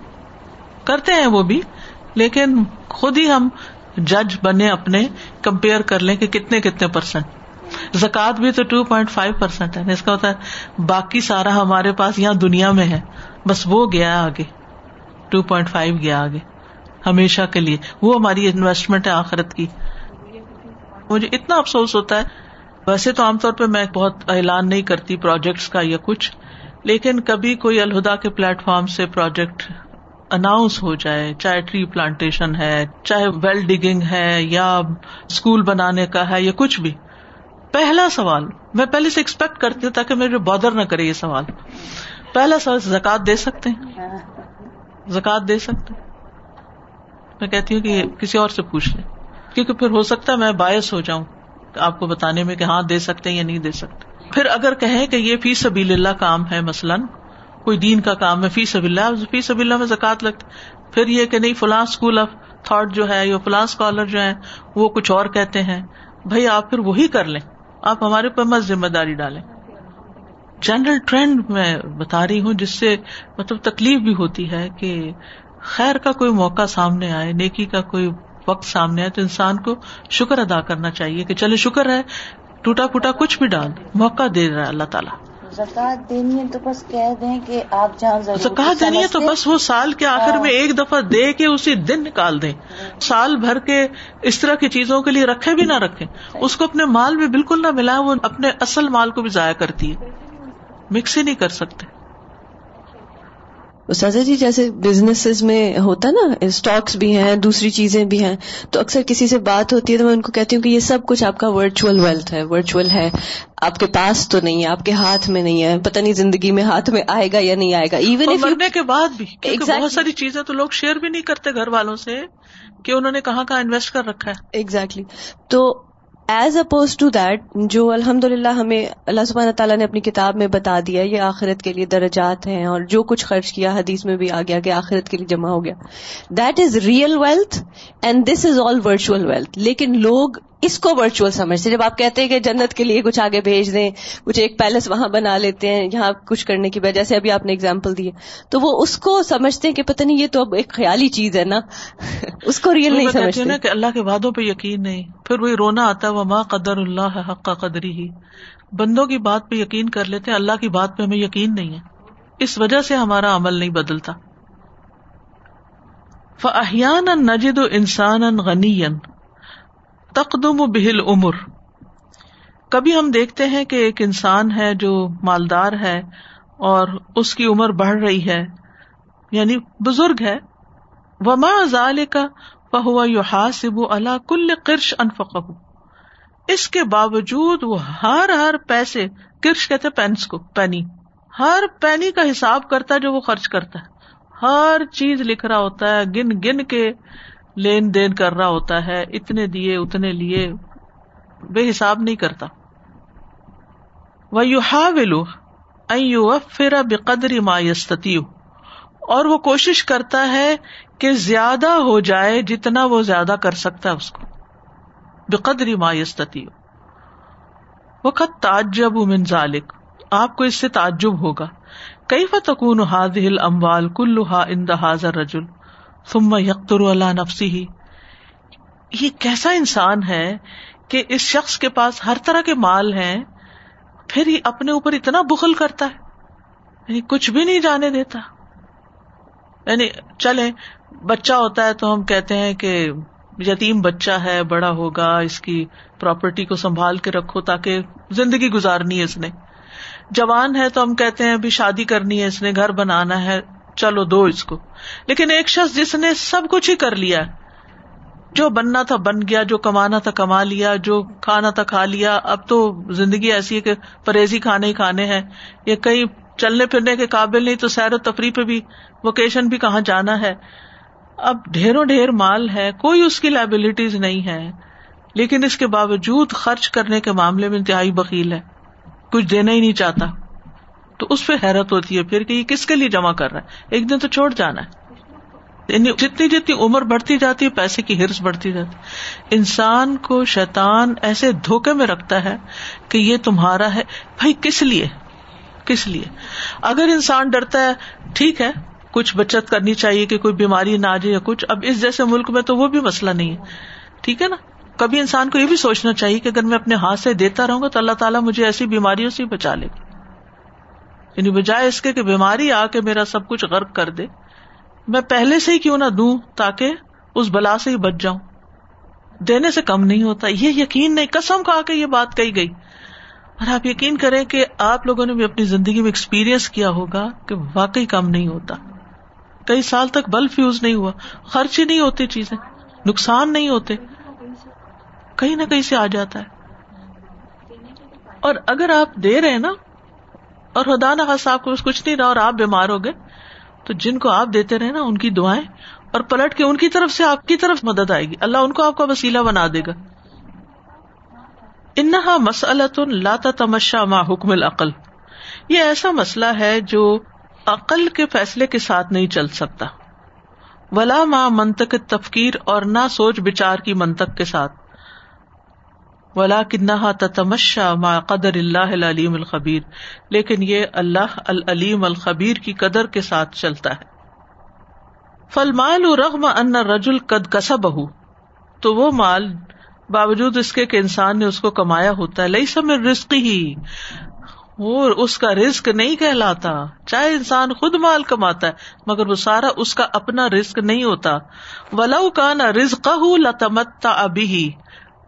کرتے ہیں وہ بھی، لیکن خود ہی ہم جج بنے اپنے، کمپیئر کر لیں کہ کتنے کتنے پرسینٹ زکات بھی تو ٹو پوائنٹ فائیو پرسینٹ ہے۔ اس کا ہوتا ہے، باقی سارا ہمارے پاس یہاں دنیا میں ہے۔ بس وہ گیا آگے۔ ٹو پوائنٹ فائیو گیا آگے۔ ہمیشہ کے لیے۔ وہ ہماری انویسٹمنٹ ہے آخرت کی۔ مجھے اتنا افسوس ہوتا ہے۔ ویسے تو عام طور پہ میں بہت اعلان نہیں کرتی پروجیکٹس کا یا کچھ، لیکن کبھی کوئی الہدا کے پلیٹ فارم سے پروجیکٹ اناؤنس ہو جائے، چاہے ٹری پلانٹیشن ہے، چاہے ویل ڈگنگ ہے، یا اسکول بنانے کا ہے، یا کچھ بھی۔ پہلا سوال، میں پہلے سے ایکسپیکٹ کرتی ہوں تاکہ میرے بادر نہ کرے یہ سوال۔ پہلا سوال، زکات دے سکتے ہیں؟ زکات دے سکتے میں کہتی ہوں کہ کسی اور سے پوچھ لیں۔ کیونکہ پھر ہو سکتا ہے میں باعث ہو جاؤں آپ کو بتانے میں کہ ہاں دے سکتے یا نہیں دے سکتے۔ پھر اگر کہیں کہ یہ فی سبیل اللہ کام ہے مثلاً، کوئی دین کا کام ہے، فی سب اللہ، فی سب اللہ میں زکات لگتی پھر یہ کہ نہیں، فلاں اسکول آف تھاٹ جو ہے یا فلاں اسکالر جو ہے وہ کچھ اور کہتے ہیں۔ بھائی آپ پھر وہی کر لیں۔ آپ ہمارے پر مت ذمہ داری ڈالیں۔ جنرل ٹرینڈ میں بتا رہی ہوں جس سے مطلب تکلیف بھی ہوتی ہے کہ خیر کا کوئی موقع سامنے آئے نیکی کا کوئی وقت سامنے آئے تو انسان کو شکر ادا کرنا چاہیے کہ چلے شکر ہے ٹوٹا پھوٹا کچھ بھی ڈال موقع دے رہا ہے اللہ تعالیٰ۔ زکات دینی ہے تو بس کہہ دیں کہ آپ جہاں زکات دینی ہے تو بس وہ سال کے آخر میں ایک دفعہ دے کے اسی دن نکال دیں۔ سال بھر کے اس طرح کی چیزوں کے لیے رکھے بھی نہ رکھے اس کو اپنے مال میں بالکل نہ ملا وہ اپنے اصل مال کو بھی ضائع کرتی ہے۔ مکس ہی نہیں کر سکتے۔ اساتذہ جی جیسے بزنس میں ہوتا نا اسٹاکس بھی ہیں دوسری چیزیں بھی ہیں تو اکثر کسی سے بات ہوتی ہے تو میں ان کو کہتی ہوں کہ یہ سب کچھ آپ کا ورچوئل ویلتھ ہے ورچوئل ہے۔ آپ کے پاس تو نہیں ہے آپ کے ہاتھ میں نہیں ہے۔ پتہ نہیں زندگی میں ہاتھ میں آئے گا یا نہیں آئے گا۔ ایون مرنے کے بعد بھی بہت ساری چیزیں تو لوگ شیئر بھی نہیں کرتے گھر والوں سے کہ انہوں نے کہاں کہاں انویسٹ کر رکھا ہے۔ ایگزیکٹلی تو ایز اپوز ٹو دیٹ جو الحمد للہ ہمیں اللہ سبحانہ تعالیٰ نے اپنی کتاب میں بتا دیا یہ آخرت کے لیے درجات ہیں اور جو کچھ خرچ کیا حدیث میں بھی آ گیا کہ آخرت کے لیے جمع ہو گیا۔ That is real wealth and this is all virtual wealth لیکن لوگ اس کو ورچوئل سمجھتے جب آپ کہتے ہیں کہ جنت کے لیے کچھ آگے بھیج دیں کچھ ایک پیلس وہاں بنا لیتے ہیں یہاں کچھ کرنے کی وجہ سے ابھی آپ نے اگزامپل دی تو وہ اس کو سمجھتے ہیں کہ پتہ نہیں یہ تو اب ایک خیالی چیز ہے نا۔ *laughs* اس کو ریئل نہیں سمجھتے۔ کہ اللہ کے وعدوں پہ یقین نہیں۔ پھر وہی رونا آتا ہے وہ ماں قدر اللہ حق کا قدری ہی بندوں کی بات پہ یقین کر لیتے ہیں، اللہ کی بات پہ ہمیں یقین نہیں ہے۔ اس وجہ سے ہمارا عمل نہیں بدلتا۔ فہیان نجد و انسان غنی تقدم و بہل عمر کبھی ہم دیکھتے ہیں کہ ایک انسان ہے جو مالدار ہے اور اس کی عمر بڑھ رہی ہے یعنی بزرگ ہے۔ وما ضال کا بہوا یو حاصب اللہ کل کرش انفق اس کے باوجود وہ ہر ہر پیسے کرش کہتے پینس کو، پینی۔ ہر پینی کا حساب کرتا ہے جو وہ خرچ کرتا ہے۔ ہر چیز لکھ رہا ہوتا ہے، گن گن کے لین دین کر رہا ہوتا ہے، اتنے دیے، اتنے لیے۔ بے حساب نہیں کرتا۔ وہ یو ہا ولو فرا بے ما یستتی اور وہ کوشش کرتا ہے کہ زیادہ ہو جائے جتنا وہ زیادہ کر سکتا ہے اس کو۔ بے قدری ما تعجب من ذالک۔ آپ کو اس سے تعجب ہوگا۔ کئی فتکون حاضل اموال کلوہا ان حاضر ثم یکتر اللہ نفسی ہی یہ کیسا انسان ہے کہ اس شخص کے پاس ہر طرح کے مال ہیں، پھر ہی اپنے اوپر اتنا بخل کرتا ہے۔ یعنی کچھ بھی نہیں جانے دیتا۔ یعنی چلے بچہ ہوتا ہے تو ہم کہتے ہیں کہ یتیم بچہ ہے، بڑا ہوگا، اس کی پراپرٹی کو سنبھال کے رکھو تاکہ زندگی گزارنی ہے اس نے۔ جوان ہے تو ہم کہتے ہیں ابھی شادی کرنی ہے، اس نے گھر بنانا ہے، چلو دو اس کو۔ لیکن ایک شخص جس نے سب کچھ ہی کر لیا جو بننا تھا بن گیا، جو کمانا تھا کما لیا، جو کھانا تھا کھا لیا۔ اب تو زندگی ایسی ہے کہ پرہیزی کھانے ہی کھانے ہیں۔ یا کہیں چلنے پھرنے کے قابل نہیں تو سیر و تفریح پہ بھی ووکیشن بھی کہاں جانا ہے؟ اب ڈھیروں ڈھیر مال ہے، کوئی اس کی لائبلٹیز نہیں ہے۔ لیکن اس کے باوجود خرچ کرنے کے معاملے میں انتہائی بکیل ہے۔ کچھ دینا ہی نہیں چاہتا۔ تو اس پہ حیرت ہوتی ہے، پھر کہ یہ کس کے لیے جمع کر رہا ہے؟ ایک دن تو چھوڑ جانا ہے۔ یعنی جتنی جتنی عمر بڑھتی جاتی ہے، پیسے کی ہرس بڑھتی جاتی انسان کو شیطان ایسے دھوکے میں رکھتا ہے کہ یہ تمہارا ہے۔ بھائی، کس لیے؟ کس لیے؟ اگر انسان ڈرتا ہے، ٹھیک ہے۔ کچھ بچت کرنی چاہیے کہ کوئی بیماری نہ آ جائے یا کچھ۔ اب اس جیسے ملک میں تو وہ بھی مسئلہ نہیں ہے۔ ٹھیک ہے نا؟ کبھی انسان کو یہ بھی سوچنا چاہیے کہ اگر میں اپنے ہاتھ سے دیتا رہوں گا تو اللہ تعالیٰ مجھے ایسی بیماریوں سے بچا لے گا۔ یعنی بجائے اس کے کہ بیماری آ کے میرا سب کچھ غرق کر دے۔ میں پہلے سے ہی کیوں نہ دوں تاکہ اس بلا سے ہی بچ جاؤں۔ دینے سے کم نہیں ہوتا۔ یہ یقین نہیں۔ کسم کہا کے یہ بات کہی گئی۔ اور آپ یقین کریں کہ آپ لوگوں نے بھی اپنی زندگی میں ایکسپیرئنس کیا ہوگا کہ واقعی کم نہیں ہوتا۔ کئی سال تک بلب فیوز نہیں ہوا، خرچ ہی نہیں ہوتی چیزیں، نقصان نہیں ہوتے۔ کہیں نہ کہیں سے آ جاتا ہے۔ اور اگر آپ دے رہے نا، اور خدا نہ خاص آپ کو کچھ نہیں رہا اور آپ بیمار ہو گئے، تو جن کو آپ دیتے رہے نا، ان کی دعائیں اور پلٹ کے ان کی طرف سے آپ کی طرف مدد آئے گی۔ اللہ ان کو آپ کا وسیلہ بنا دے گا۔ انہا مسلط لا تمشا ما حکم العقل۔ یہ ایسا مسئلہ ہے جو عقل کے فیصلے کے ساتھ نہیں چل سکتا۔ ولا ماں منطق تفکیر اور نہ سوچ بچار کی منطق کے ساتھ۔ ولا کنہا تتمشا ما قدر اللہ العلیم الخبیر۔ لیکن یہ اللہ العلیم الخبیر کی قدر کے ساتھ چلتا ہے۔ فل مال رغم ان رجل قد کسا بہ تو وہ مال باوجود اس کے کہ انسان نے اس کو کمایا ہوتا ہے لئی سمے رسک ہی وہ اس کا رسک نہیں کہلاتا۔ چاہے انسان خود مال کماتا ہے، مگر وہ سارا اس کا اپنا رسک نہیں ہوتا۔ ولو کا نہ رزق لتمتا ابھی ہی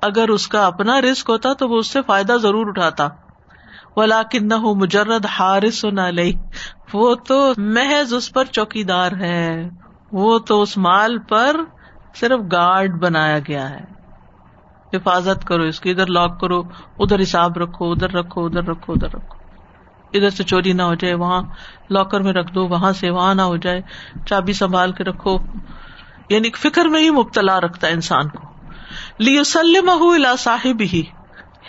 اگر اس کا اپنا رسک ہوتا تو وہ اس سے فائدہ ضرور اٹھاتا۔ ولا کن نہ مجرد ہارس نہ لئی وہ تو محض اس پر چوکی دار ہے۔ وہ تو اس مال پر صرف گارڈ بنایا گیا ہے۔ حفاظت کرو، اس کی ادھر لاک کرو، ادھر حساب رکھو، ادھر رکھو ادھر رکھو ادھر رکھو۔ ادھر سے چوری نہ ہو جائے، وہاں لاکر میں رکھ دو، وہاں سے وہاں نہ ہو جائے، چابی سنبھال کے رکھو۔ یعنی فکر میں ہی مبتلا رکھتا ہے انسان کو۔ لیسلم الا صاحب ہی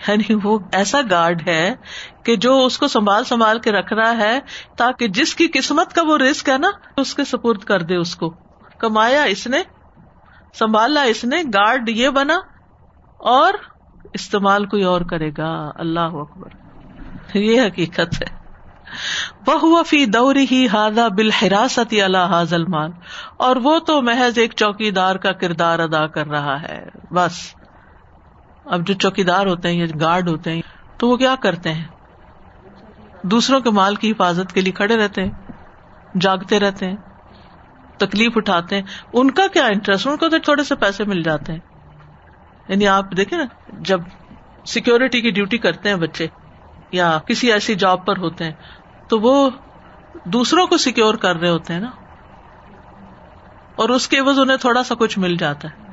یعنی وہ ایسا گارڈ ہے کہ جو اس کو سنبھال سنبھال کے رکھ رہا ہے، تاکہ جس کی قسمت کا وہ رسک ہے نا، اس کے سپورٹ کر دے اس کو۔ کمایا اس نے، سنبھالا اس نے، گارڈ یہ بنا۔ اور استعمال کوئی اور کرے گا۔ اللہ اکبر۔ یہ حقیقت ہے۔ وہ فی دور ہی ہاضا بالحراست اللہ حاضل مال اور وہ تو محض ایک چوکی دار کا کردار ادا کر رہا ہے۔ بس۔ اب جو چوکی دار ہوتے ہیں یا گارڈ ہوتے ہیں، تو وہ کیا کرتے ہیں؟ دوسروں کے مال کی حفاظت کے لیے کھڑے رہتے ہیں، جاگتے رہتے ہیں، تکلیف اٹھاتے ہیں۔ ان کا کیا انٹرسٹ ان کو تو تھوڑے سے پیسے مل جاتے ہیں۔ یعنی آپ دیکھیں نا، جب سیکورٹی کی ڈیوٹی کرتے ہیں بچے، یا کسی ایسی جاب پر ہوتے ہیں، تو وہ دوسروں کو سیکور کر رہے ہوتے ہیں نا۔ اور اس کے عوض انہیں تھوڑا سا کچھ مل جاتا ہے۔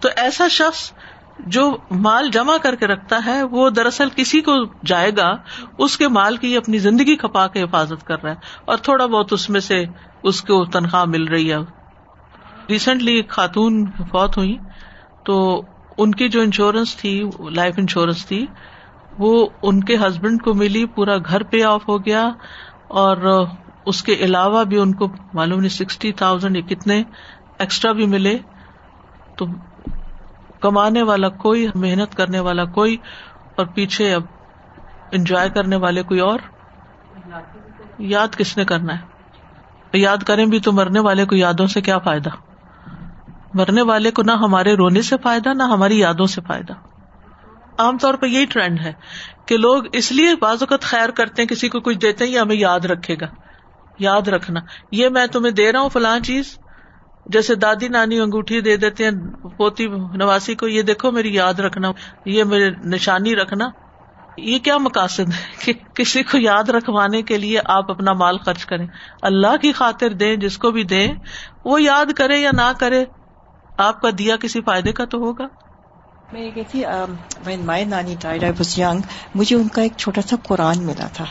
تو ایسا شخص جو مال جمع کر کے رکھتا ہے، وہ دراصل کسی کو جائے گا، اس کے مال کی اپنی زندگی کھپا کے حفاظت کر رہا ہے۔ اور تھوڑا بہت اس میں سے اس کو تنخواہ مل رہی ہے۔ ریسنٹلی ایک خاتون فوت ہوئی، تو ان کی جو انشورنس تھی لائف انشورنس تھی، وہ ان کے ہسبینڈ کو ملی، پورا گھر پے آف ہو گیا، اور اس کے علاوہ بھی ان کو معلوم نہیں سکسٹی تھاؤزینڈ یا کتنے ایکسٹرا بھی ملے۔ تو کمانے والا کوئی، محنت کرنے والا کوئی، اور پیچھے اب انجوائے کرنے والے کوئی اور۔ یاد کس نے کرنا ہے؟ یاد کریں بھی تو مرنے والے کو یادوں سے کیا فائدہ؟ مرنے والے کو نہ ہمارے رونے سے فائدہ، نہ ہماری یادوں سے فائدہ۔ عام طور پہ یہی ٹرینڈ ہے کہ لوگ اس لیے بعض اوقات خیر کرتے ہیں، کسی کو کچھ دیتے ہیں یہ ہمیں یاد رکھے گا۔ یاد رکھنا۔ یہ میں تمہیں دے رہا ہوں فلاں چیز۔ جیسے دادی نانی انگوٹھی دے دیتے ہیں، پوتی نواسی کو یہ دیکھو میری یاد رکھنا، یہ میرے نشانی رکھنا۔ یہ کیا مقاصد ہے کہ کسی کو یاد رکھوانے کے لیے آپ اپنا مال خرچ کریں۔ اللہ کی خاطر دیں، جس کو بھی دیں، وہ یاد کرے یا نہ کرے۔ آپ کا دیا کسی فائدے کا تو ہوگا؟ میں یہ کہتی وین مائی نانی ڈائڈ آئی واز ینگ مجھے ان کا ایک چھوٹا سا قرآن ملا تھا۔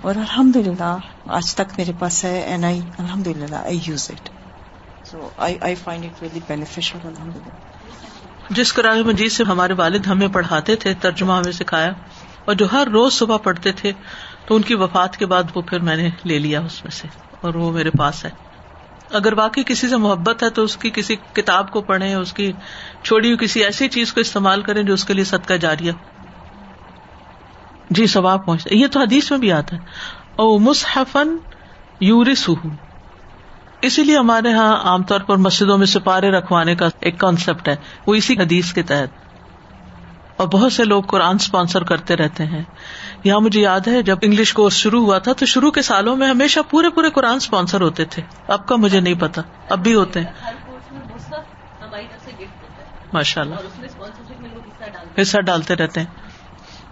اور الحمد للہ آج تک میرے پاس ہے اینڈ آئی الحمد للہ I use it so I find it very beneficial الحمد للہ جس قرآن مجید سے ہمارے والد ہمیں پڑھاتے تھے ترجمہ ہمیں سکھایا اور جو ہر روز صبح پڑھتے تھے تو ان کی وفات کے بعد وہ پھر میں نے لے لیا اس میں سے اور وہ میرے پاس ہے۔ اگر واقعی کسی سے محبت ہے تو اس کی کسی کتاب کو پڑھیں، اس کی چھوڑی ہوئی کسی ایسی چیز کو استعمال کریں جو اس کے لیے صدقہ جاریہ جی ثواب پہنچتا یہ تو حدیث میں بھی آتا ہے۔ او مصحفن یورس اسی لیے ہمارے یہاں عام طور پر مسجدوں میں سپارے رکھوانے کا ایک کانسیپٹ ہے۔ وہ اسی حدیث کے تحت۔ اور بہت سے لوگ قرآن اسپانسر کرتے رہتے ہیں۔ یہاں مجھے یاد ہے جب انگلش کورس شروع ہوا تھا تو شروع کے سالوں میں ہمیشہ پورے پورے قرآن اسپانسر ہوتے تھے۔ اب کا مجھے نہیں پتا۔ اب بھی ہوتے ہیں۔ ماشاء اللہ حصہ ڈالتے رہتے ہیں۔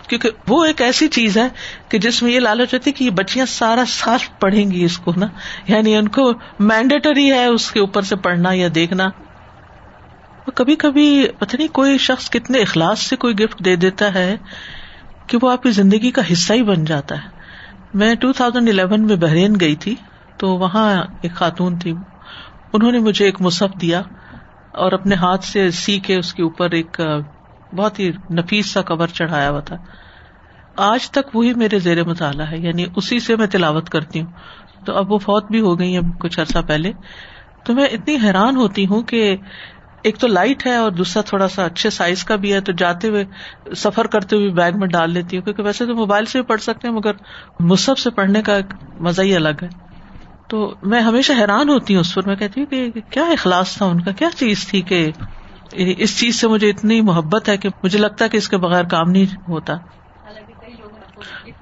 کیونکہ وہ ایک ایسی چیز ہے کہ جس میں یہ لالچ ہوتی ہے کہ یہ بچیاں سارا سال پڑھیں گی اس کو نا؟ یعنی ان کو مینڈیٹری ہے اس کے اوپر سے پڑھنا یا دیکھنا۔ کبھی کبھی پتہ نہیں کوئی شخص کتنے اخلاص سے کوئی گفٹ دے دیتا ہے۔ کہ وہ آپ کی زندگی کا حصہ ہی بن جاتا ہے۔ میں ٹو تھاؤزینڈ الیون میں بحرین گئی تھی تو وہاں ایک خاتون تھی۔ انہوں نے مجھے ایک مصحف دیا اور اپنے ہاتھ سے سی کے اس کے اوپر ایک بہت ہی نفیس سا کور چڑھایا ہوا تھا۔ آج تک وہی میرے زیر مطالعہ ہے یعنی اسی سے میں تلاوت کرتی ہوں۔ تو اب وہ فوت بھی ہو گئی ہے کچھ عرصہ پہلے۔ تو میں اتنی حیران ہوتی ہوں کہ ایک تو لائٹ ہے اور دوسرا تھوڑا سا اچھے سائز کا بھی ہے، تو جاتے ہوئے سفر کرتے ہوئے بیگ میں ڈال لیتی ہوں، کیونکہ ویسے تو موبائل سے بھی پڑھ سکتے ہیں، مگر مصحف سے پڑھنے کا مزہ ہی الگ ہے۔ تو میں ہمیشہ حیران ہوتی ہوں اس پر، میں کہتی ہوں کہ کیا اخلاص تھا ان کا، کیا چیز تھی کہ اس چیز سے مجھے اتنی محبت ہے کہ مجھے لگتا ہے کہ اس کے بغیر کام نہیں ہوتا۔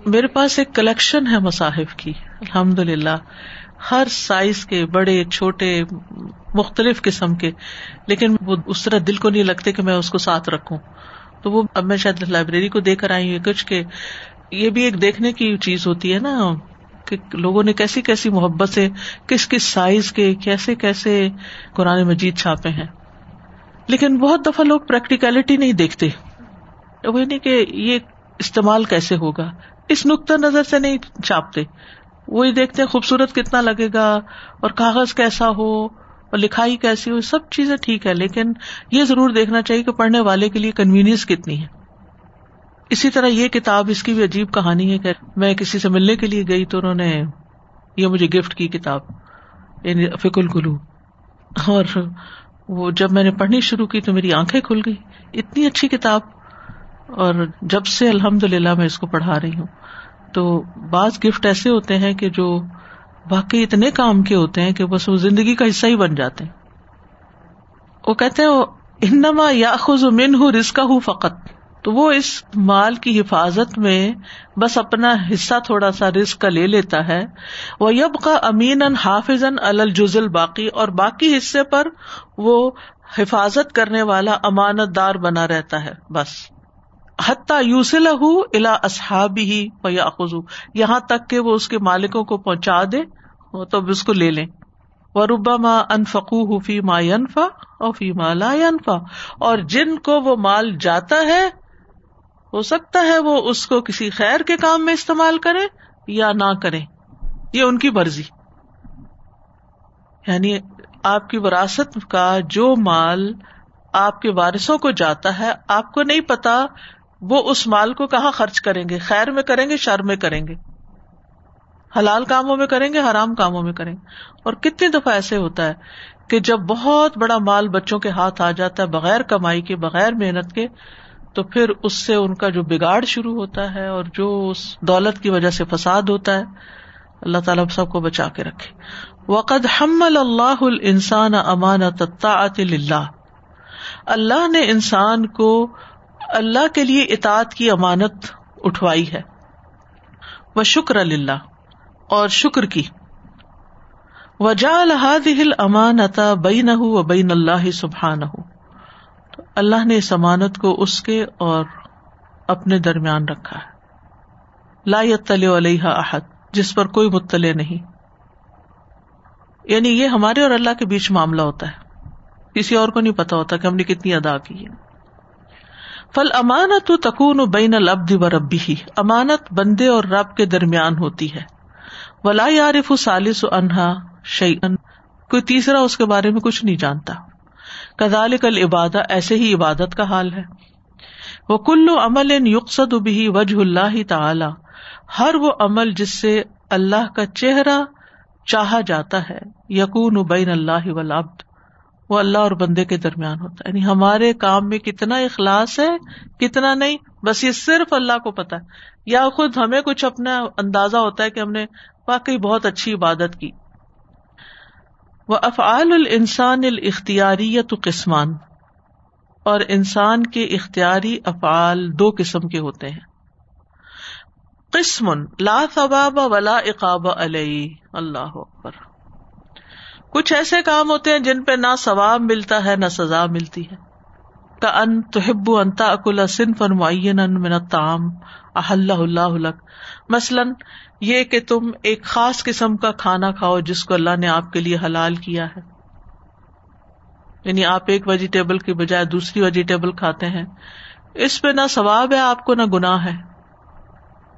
میرے پاس ایک کلیکشن ہے مصاحف کی الحمد للہ ہر سائز کے بڑے، چھوٹے، مختلف قسم کے، لیکن وہ اس طرح دل کو نہیں لگتے کہ میں اس کو ساتھ رکھوں۔ تو وہ اب میں شاید لائبریری کو دے کر آئی ہوں، کچھ کہ یہ بھی ایک دیکھنے کی چیز ہوتی ہے نا کہ لوگوں نے کیسی کیسی محبت سے کس کس سائز کے کیسے کیسے قرآن مجید چھاپے ہیں۔ لیکن بہت دفعہ لوگ پریکٹیکلٹی نہیں دیکھتے۔ وہ نہیں کہ یہ استعمال کیسے ہوگا؟ اس نقطۂ نظر سے نہیں چھاپتے۔ وہی دیکھتے ہیں خوبصورت کتنا لگے گا اور کاغذ کیسا ہو اور لکھائی کیسی ہو، سب چیزیں ٹھیک ہے، لیکن یہ ضرور دیکھنا چاہیے کہ پڑھنے والے کے لیے کنوینئنس کتنی ہے۔ اسی طرح یہ کتاب، اس کی بھی عجیب کہانی ہے کہ میں کسی سے ملنے کے لیے گئی تو انہوں نے یہ مجھے گفٹ کی کتاب یعنی فک الگلو اور وہ جب میں نے پڑھنی شروع کی تو میری آنکھیں کھل گئی۔ اتنی اچھی کتاب، اور جب سے الحمد للہ میں اس کو پڑھا رہی ہوں۔ تو بعض گفٹ ایسے ہوتے ہیں کہ جو باقی اتنے کام کے ہوتے ہیں کہ بس وہ زندگی کا حصہ ہی بن جاتے ہیں۔ وہ کہتے ہیں انما یا خز من ہوں رسکا ہوں فقط۔ تو وہ اس مال کی حفاظت میں بس اپنا حصہ تھوڑا سا رسک کا لے لیتا ہے۔ وہ یب کا امین حافظ الجزل باقی اور باقی حصے پر وہ حفاظت کرنے والا امانت دار بنا رہتا ہے، بس۔ حتیٰ یوسل الا اصحاب ہی یاخذ یہاں تک کہ وہ اس کے مالکوں کو پہنچا دے تو اس کو لے لیں۔ وہ ربا ماں انفقو فی ما ینفا اور فی ما لا ینفا اور جن کو وہ مال جاتا ہے، ہو سکتا ہے وہ اس کو کسی خیر کے کام میں استعمال کرے یا نہ کرے یہ ان کی مرضی۔ یعنی آپ کی وراثت کا جو مال آپ کے وارثوں کو جاتا ہے، آپ کو نہیں پتا وہ اس مال کو کہاں خرچ کریں گے؟ خیر میں کریں گے، شر میں کریں گے؟ حلال کاموں میں کریں گے، حرام کاموں میں کریں گے؟ اور کتنی دفعہ ایسے ہوتا ہے کہ جب بہت بڑا مال بچوں کے ہاتھ آ جاتا ہے، بغیر کمائی کے، بغیر محنت کے، تو پھر اس سے ان کا جو بگاڑ شروع ہوتا ہے اور جو اس دولت کی وجہ سے فساد ہوتا ہے، اللہ تعالیٰ سب کو بچا کے رکھے۔ وقد حمل اللہ السان امانت اللہ اللہ نے انسان کو اللہ کے لیے اطاعت کی امانت اٹھوائی ہے۔ وہ شکر اللہ اور شکر کی۔ وجا الحاد امانتا بین و بین اللہ سبحان اللہ نے اس امانت کو اس کے اور اپنے درمیان رکھا ہے۔ لا علیہ احد، جس پر کوئی مطلع نہیں۔ یعنی یہ ہمارے اور اللہ کے بیچ معاملہ ہوتا ہے۔ کسی اور کو نہیں پتا ہوتا کہ ہم نے کتنی ادا کی ہے۔ فل امانت تکون بین العبد و ربی ہی امانت بندے اور رب کے درمیان ہوتی ہے۔ ولا یارف سالس انہا شعی کوئی تیسرا اس کے بارے میں کچھ نہیں جانتا۔ کزال کل عبادت ایسے ہی عبادت کا حال ہے۔ وہ کلو عمل یقصد بھی وجہ اللہ تعالی، ہر وہ عمل جس سے اللہ کا چہرہ چاہا جاتا ہے یقون بین اللہ ولابد وہ اللہ اور بندے کے درمیان ہوتا ہے۔ یعنی ہمارے کام میں کتنا اخلاص ہے، کتنا نہیں، بس یہ صرف اللہ کو پتا ہے۔ یا خود ہمیں کچھ اپنا اندازہ ہوتا ہے کہ ہم نے واقعی بہت اچھی عبادت کی۔ وہ افعال السان الختیاری قسمان۔ اور انسان کے اختیاری افعال دو قسم کے ہوتے ہیں۔ قسم لا ثواب ولا اقاب علیہ۔ اللہ اکبر۔ کچھ ایسے کام ہوتے ہیں جن پہ نہ ثواب ملتا ہے، نہ سزا ملتی ہے۔ کا ان تحب انتا اکلا صنف معین من الطعام احل اللہ مثلاً یہ کہ تم ایک خاص قسم کا کھانا کھاؤ جس کو اللہ نے آپ کے لیے حلال کیا ہے۔ یعنی آپ ایک ویجیٹیبل کی بجائے دوسری ویجیٹیبل کھاتے ہیں۔ اس پہ نہ ثواب ہے، آپ کو نہ گناہ ہے۔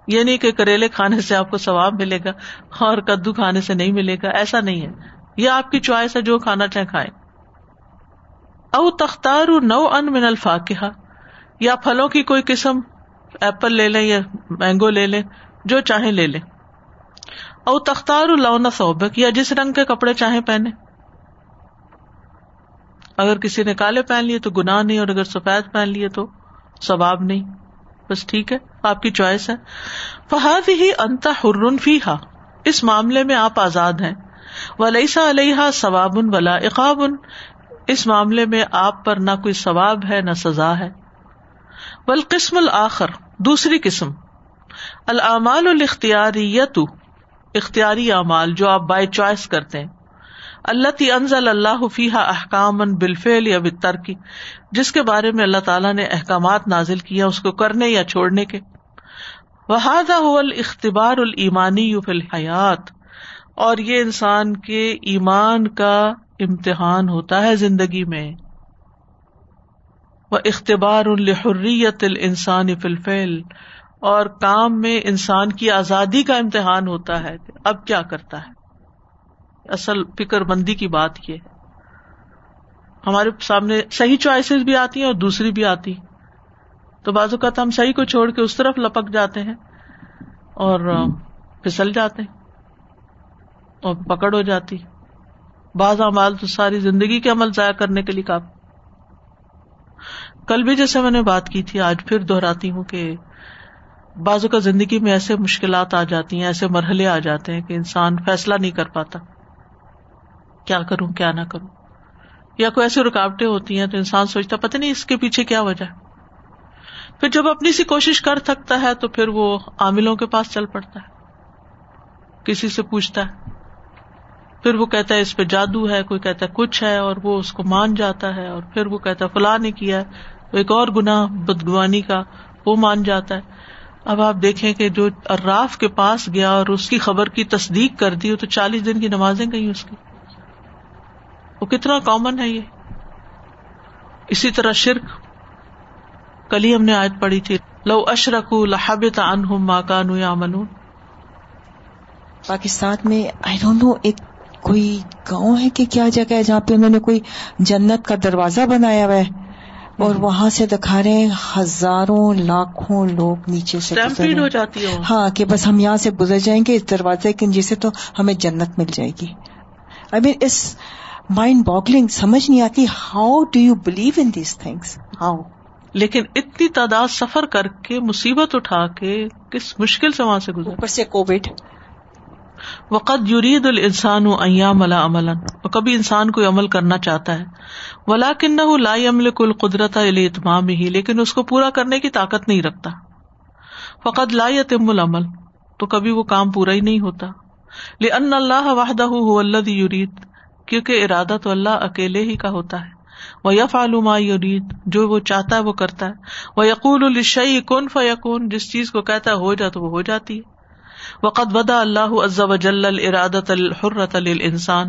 یہ نہیں کہ کریلے کھانے سے آپ کو ثواب ملے گا اور کدو کھانے سے نہیں ملے گا، ایسا نہیں ہے۔ یہ آپ کی چوائس ہے جو کھانا چاہے کھائے او تختار نو ان من الفاقہ یا پھلوں کی کوئی قسم، ایپل لے لیں یا مینگو لے لیں، جو چاہیں لے لیں۔ اور تختار النا صوبک یا جس رنگ کے کپڑے چاہیں پہنے اگر کسی نے کالے پہن لیے تو گناہ نہیں، اور اگر سفید پہن لیے تو ثواب نہیں۔ بس ٹھیک ہے، آپ کی چوائس ہے۔ فہاد ہی انتا ہرن فی ہا اس معاملے میں آپ آزاد ہیں۔ ولیسا علیہ ثواب ولا اقاب اس معاملے میں آپ پر نہ کوئی ثواب ہے، نہ سزا ہے۔ بل قسم الآخر، دوسری قسم۔ العمال الاختیاریت اختیاری اعمال جو آپ بائی چوائس کرتے ہیں۔ اللہ تی انزل اللہ فیحا احکام بالفعل یا بترکی جس کے بارے میں اللہ تعالیٰ نے احکامات نازل کیا اس کو کرنے یا چھوڑنے کے۔ وہذا هو الاختبار فی الحیات اور یہ انسان کے ایمان کا امتحان ہوتا ہے زندگی میں۔ وہ اختبار الحریت الانسان فی الفعل اور کام میں انسان کی آزادی کا امتحان ہوتا ہے۔ اب کیا کرتا ہے؟ اصل فکر بندی کی بات یہ ہے۔ ہمارے سامنے صحیح چوائسیز بھی آتی ہیں اور دوسری بھی آتی تو بعض اوقات ہم صحیح کو چھوڑ کے اس طرف لپک جاتے ہیں اور پھسل جاتے ہیں۔ اور پکڑ ہو جاتی۔ بعض اعمال تو ساری زندگی کے عمل ضائع کرنے کے لیے کافی کل بھی جیسے میں نے بات کی تھی، آج پھر دہراتی ہوں کہ بازو کا زندگی میں ایسے مشکلات آ جاتی ہیں، ایسے مرحلے آ جاتے ہیں کہ انسان فیصلہ نہیں کر پاتا۔ کیا کروں، کیا نہ کروں۔ یا کوئی ایسی رکاوٹیں ہوتی ہیں تو انسان سوچتا پتہ نہیں اس کے پیچھے کیا وجہ پھر جب اپنی سی کوشش کر سکتا ہے تو پھر وہ عاملوں کے پاس چل پڑتا ہے۔ کسی سے پوچھتا ہے پھر وہ کہتا ہے اس پہ جادو ہے، کوئی کہتا ہے کچھ ہے اور وہ اس کو مان جاتا ہے اور پھر وہ کہتا ہے فلاں نے کیا ہے۔ ایک اور گنا بدگوانی کا وہ مان جاتا ہے۔ اب آپ دیکھیں کہ جو اراف کے پاس گیا اور اس کی خبر کی تصدیق کر دی تو چالیس دن کی نمازیں گئی اس کی۔ وہ کتنا کامن ہے یہ۔ اسی طرح شرک۔ کل ہی ہم نے آیت پڑھی تھی۔ لو اشرک لہبت عنہم ما کانوا یعملون۔ پاکستان میں آئی ڈونٹ نو ایک کوئی گاؤں ہے کہ کیا جگہ ہے جہاں پہ انہوں نے کوئی جنت کا دروازہ بنایا ہوا ہے؟ اور وہاں سے دکھا رہے ہیں ہزاروں لاکھوں لوگ نیچے سے ہو جاتی ہاں کہ بس ہم یہاں سے گزر جائیں گے اس دروازے کے جیسے تو ہمیں جنت مل جائے گی۔ آئی مین اس مائنڈ باگلنگ سمجھ نہیں آتی how do you believe in these things how لیکن اتنی تعداد سفر کر کے مصیبت اٹھا کے کس مشکل سے وہاں سے گزر اوپر سے کووڈ۔ وقت یرید الانسان ایام لا عملا۔ اور کبھی انسان کوئی عمل کرنا چاہتا ہے۔ ولاکنہ لا یملک القدرت اتمام ہی لیکن اس کو پورا کرنے کی طاقت نہیں رکھتا۔ فقط لا یتم العمل، تو کبھی وہ کام پورا ہی نہیں ہوتا۔ لأن اللہ وحدہ هو الذی یرید کیونکہ ارادہ تو اللہ اکیلے ہی کا ہوتا ہے۔ وہ یف ما یرید جو وہ چاہتا ہے وہ کرتا ہے۔ وہ یقول الشعی کن فیقون جس چیز کو کہتا ہے ہو جا تو وہ ہو جاتی ہے۔ وقت ودا اللہ عز وجل الارادت الحرت للانسان۔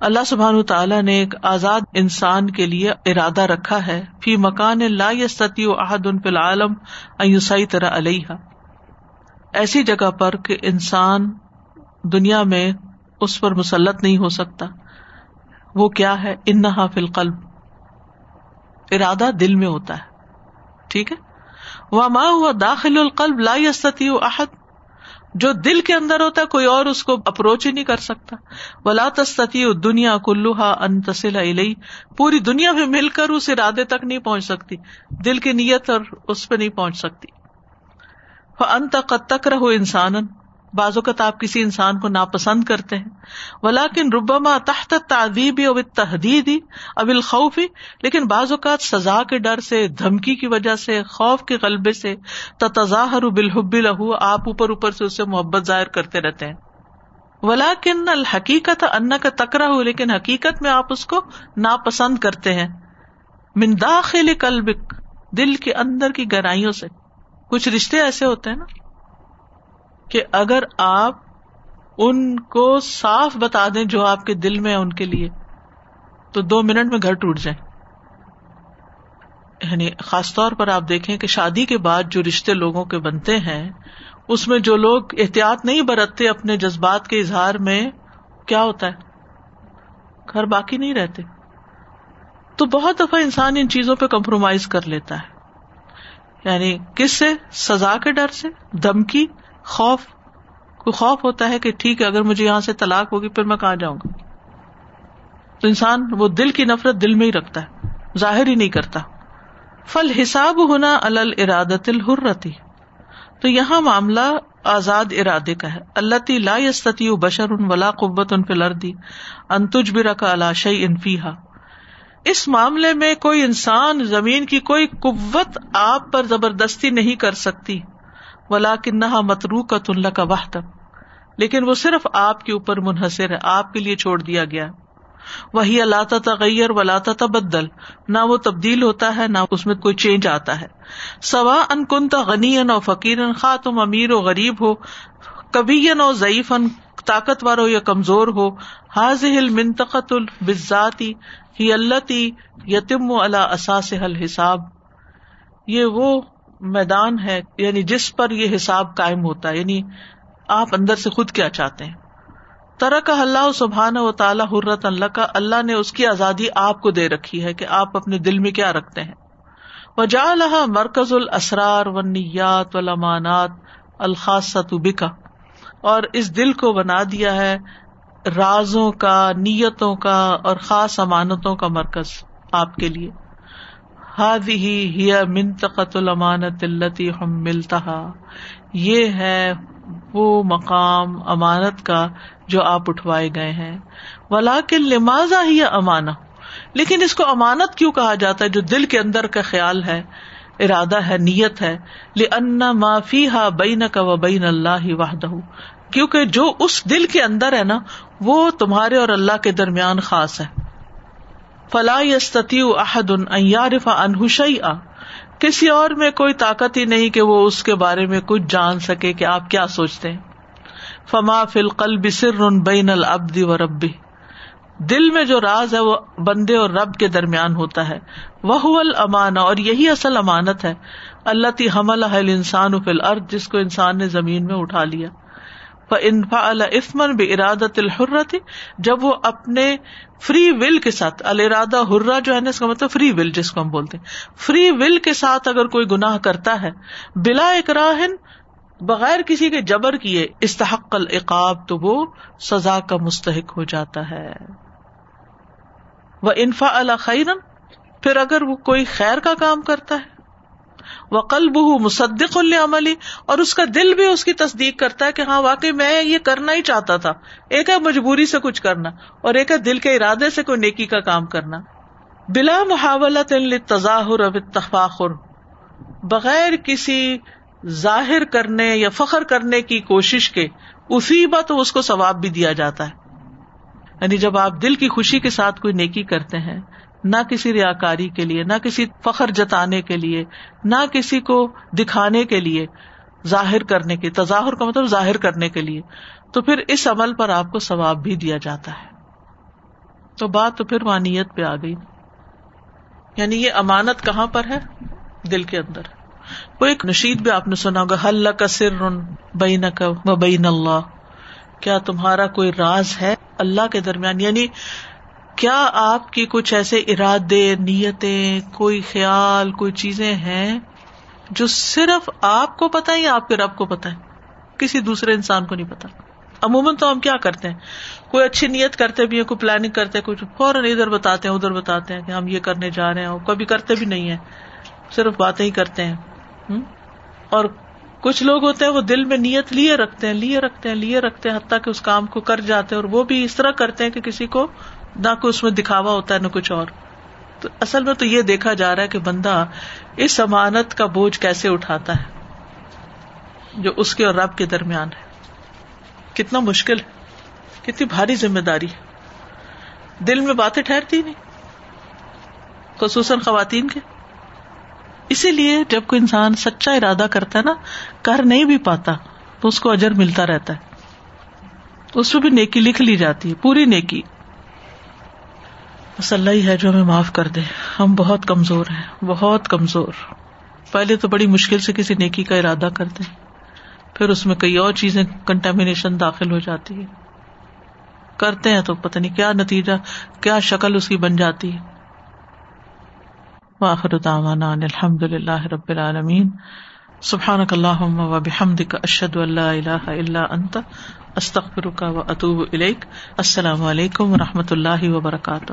اللہ سبحانہ تعالیٰ نے ایک آزاد انسان کے لیے ارادہ رکھا ہے۔ فی مکان لا يستطيع احد فی العالم ان يسيطر علیہ ایسی جگہ پر کہ انسان دنیا میں اس پر مسلط نہیں ہو سکتا۔ وہ کیا ہے؟ انہا فی القلب۔ ارادہ دل میں ہوتا ہے۔ ٹھیک ہے؟ وما هو داخل القلب لا يستطيع احد۔ جو دل کے اندر ہوتا ہے، کوئی اور اس کو اپروچ ہی نہیں کر سکتا۔ ولا تستی دنیا کلوہا انتسل علیہ پوری دنیا میں مل کر اس ارادے تک نہیں پہنچ سکتی۔ دل کی نیت اور اس پہ نہیں پہنچ سکتی۔ انت قد تک رہو انسان بعض اوقات آپ کسی انسان کو ناپسند کرتے ہیں۔ ولاکن ربما تحت تعدیبی اب تحدیدی اب الخوفی لیکن بعض اوقات سزا کے ڈر سے، دھمکی کی وجہ سے، خوف کے غلبے سے تتظاہر بالحب لہو، آپ اوپر اوپر سے اسے محبت ظاہر کرتے رہتے ہیں۔ ولاکن الحقیقت ان کا تکرا ہو لیکن حقیقت میں آپ اس کو ناپسند کرتے ہیں۔ من داخل قلبک، دل کے اندر کی گہرائیوں سے۔ کچھ رشتے ایسے ہوتے ہیں نا؟ کہ اگر آپ ان کو صاف بتا دیں جو آپ کے دل میں ہے ان کے لیے، تو دو منٹ میں گھر ٹوٹ جائیں۔ یعنی خاص طور پر آپ دیکھیں کہ شادی کے بعد جو رشتے لوگوں کے بنتے ہیں، اس میں جو لوگ احتیاط نہیں برتتے اپنے جذبات کے اظہار میں، کیا ہوتا ہے؟ گھر باقی نہیں رہتے۔ تو بہت دفعہ انسان ان چیزوں پہ کمپرومائز کر لیتا ہے۔ یعنی کس سے؟ سزا کے ڈر سے، دھمکی خوف کو خوف ہوتا ہے کہ ٹھیک ہے، اگر مجھے یہاں سے طلاق ہوگی، پھر میں کہاں جاؤں گا؟ تو انسان وہ دل کی نفرت دل میں ہی رکھتا ہے، ظاہر ہی نہیں کرتا۔ فل حساب ہونا الل ارادت الحرتی۔ تو یہاں معاملہ آزاد ارادے کا ہے۔ اللہ لا یستتی بشر ان ولا قبت ان فلردی انتج بھی رکھا علاشی انفیحا اس معاملے میں کوئی انسان زمین کی کوئی قوت آپ پر زبردستی نہیں کر سکتی۔ ولا کنہا مترو کا تن کا واہ لیکن وہ صرف آپ کے اوپر منحصر ہے، آپ کے لیے چھوڑ دیا گیا۔ وہی اللہ تغیر و تبدل نہ وہ تبدیل ہوتا ہے، نہ اس میں کوئی چینج آتا ہے۔ سوا ان کن غنی ان فقیر خا تم امیر و غریب ہو کبھی او ضعیف ان طاقتور ہو یا کمزور ہو۔ حاض منتقط الباتی ہی اللہ یتم و اللہ اساس حل حساب یہ وہ میدان ہے یعنی جس پر یہ حساب قائم ہوتا ہے یعنی آپ اندر سے خود کیا چاہتے ہیں؟ طرح کا اللہ سبحان و تعالیٰ حرت اللہ کا اللہ نے اس کی آزادی آپ کو دے رکھی ہے کہ آپ اپنے دل میں کیا رکھتے ہیں؟ وہ جا مرکز الاسرار و نیات و لمانات الخاص بکا، اور اس دل کو بنا دیا ہے رازوں کا، نیتوں کا اور خاص امانتوں کا مرکز آپ کے لیے۔ ہی منتقط المانت التی ہم ملتا یہ ہے وہ مقام امانت کا جو آپ اٹھوائے گئے ہیں۔ ولا کے لمازا ہی امانا لیکن اس کو امانت کیوں کہا جاتا ہے جو دل کے اندر کا خیال ہے، ارادہ ہے، نیت ہے۔ معافی ہا بین کا و بین اللہ واہدہ کیونکہ جو اس دل کے اندر ہے نا، وہ تمہارے اور اللہ کے درمیان خاص ہے۔ فلاح یستتی احد ان انحشی آ کسی اور میں کوئی طاقت ہی نہیں کہ وہ اس کے بارے میں کچھ جان سکے کہ آپ کیا سوچتے ہیں۔ فما فل قل بسر بین العبد و ربی دل میں جو راز ہے وہ بندے اور رب کے درمیان ہوتا ہے۔ وہ امانا اور یہی اصل امانت ہے۔ اللہ تی حمل انسان فل ارد جس کو انسان نے زمین میں اٹھا لیا۔ انفا الفمن بے ارادت الحرت جب وہ اپنے فری ول کے ساتھ الرادہ ہررا جو ہے نا، اس کا مطلب فری ول جس کو ہم بولتے ہیں۔ فری ول کے ساتھ اگر کوئی گناہ کرتا ہے، بلا اکراہن بغیر کسی کے جبر کیے، استحق العقاب، تو وہ سزا کا مستحق ہو جاتا ہے۔ وہ انفا الخیرن پھر اگر وہ کوئی خیر کا کام کرتا ہے وہ قلب مصدق العملی اور اس کا دل بھی اس کی تصدیق کرتا ہے کہ ہاں واقعی میں یہ کرنا ہی چاہتا تھا۔ ایک ہے مجبوری سے کچھ کرنا، اور ایک ہے دل کے ارادے سے کوئی نیکی کا کام کرنا۔ بلا محاولت تظاہر اب تفاخر بغیر کسی ظاہر کرنے یا فخر کرنے کی کوشش کے اسی بات اس کو ثواب بھی دیا جاتا ہے۔ یعنی جب آپ دل کی خوشی کے ساتھ کوئی نیکی کرتے ہیں نہ کسی ریا کاری کے لیے، نہ کسی فخر جتانے کے لیے، نہ کسی کو دکھانے کے لیے، ظاہر کرنے کے، تظاہر کا مطلب ظاہر کرنے کے لیے۔ تو پھر اس عمل پر آپ کو ثواب بھی دیا جاتا ہے۔ تو بات تو پھر وانیت پہ آ گئی۔ یعنی یہ امانت کہاں پر ہے؟ دل کے اندر۔ وہ ایک نشید بھی آپ نے سنا ہوگا حل کا سر بین کا بین اللہ کیا تمہارا کوئی راز ہے اللہ کے درمیان؟ یعنی کیا آپ کی کچھ ایسے ارادے، نیتیں، کوئی خیال، کوئی چیزیں ہیں جو صرف آپ کو پتا ہے یا آپ کے رب کو پتا ہے کسی دوسرے انسان کو نہیں پتا عموماً تو ہم کیا کرتے ہیں؟ کوئی اچھی نیت کرتے بھی ہیں، کوئی پلاننگ کرتے کچھ فوراً ادھر بتاتے ہیں، ادھر بتاتے ہیں کہ ہم یہ کرنے جا رہے ہیں کبھی کرتے بھی نہیں ہے صرف باتیں ہی کرتے ہیں۔ اور کچھ لوگ ہوتے ہیں وہ دل میں نیت لیے رکھتے ہیں، لیے رکھتے ہیں، لیے رکھتے ہیں، حتیٰ کہ اس کام کو کر جاتے ہیں اور وہ بھی اس طرح کرتے ہیں کہ کسی کو نہ کوئی اس میں دکھاوا ہوتا ہے نہ کچھ اور۔ تو اصل میں تو یہ دیکھا جا رہا ہے کہ بندہ اس امانت کا بوجھ کیسے اٹھاتا ہے، جو اس کے اور رب کے درمیان ہے۔ کتنا مشکل ہے، کتنی بھاری ذمہ داری ہے۔ دل میں باتیں ٹھہرتی نہیں، خصوصاً خواتین کے۔ اسی لیے جب کوئی انسان سچا ارادہ کرتا ہے نا، کر نہیں بھی پاتا، تو اس کو اجر ملتا رہتا ہے۔ اس میں بھی نیکی لکھ لی جاتی ہے، پوری نیکی۔ بس اللہ ہی ہے جو ہمیں معاف کر دے۔ ہم بہت کمزور ہیں، بہت کمزور۔ پہلے تو بڑی مشکل سے کسی نیکی کا ارادہ کرتے ہیں پھر اس میں کئی اور چیزیں کنٹامنیشن داخل ہو جاتی ہے کرتے ہیں تو پتہ نہیں کیا نتیجہ، کیا شکل اس کی بن جاتی ہے۔ واخر دعوانا ان الحمد للہ رب العالمین۔ سبحانک اللہم و بحمدک ان لا الہ الا انت، استغفرک و اتوب السلام علیکم و رحمۃ اللہ وبرکاتہ۔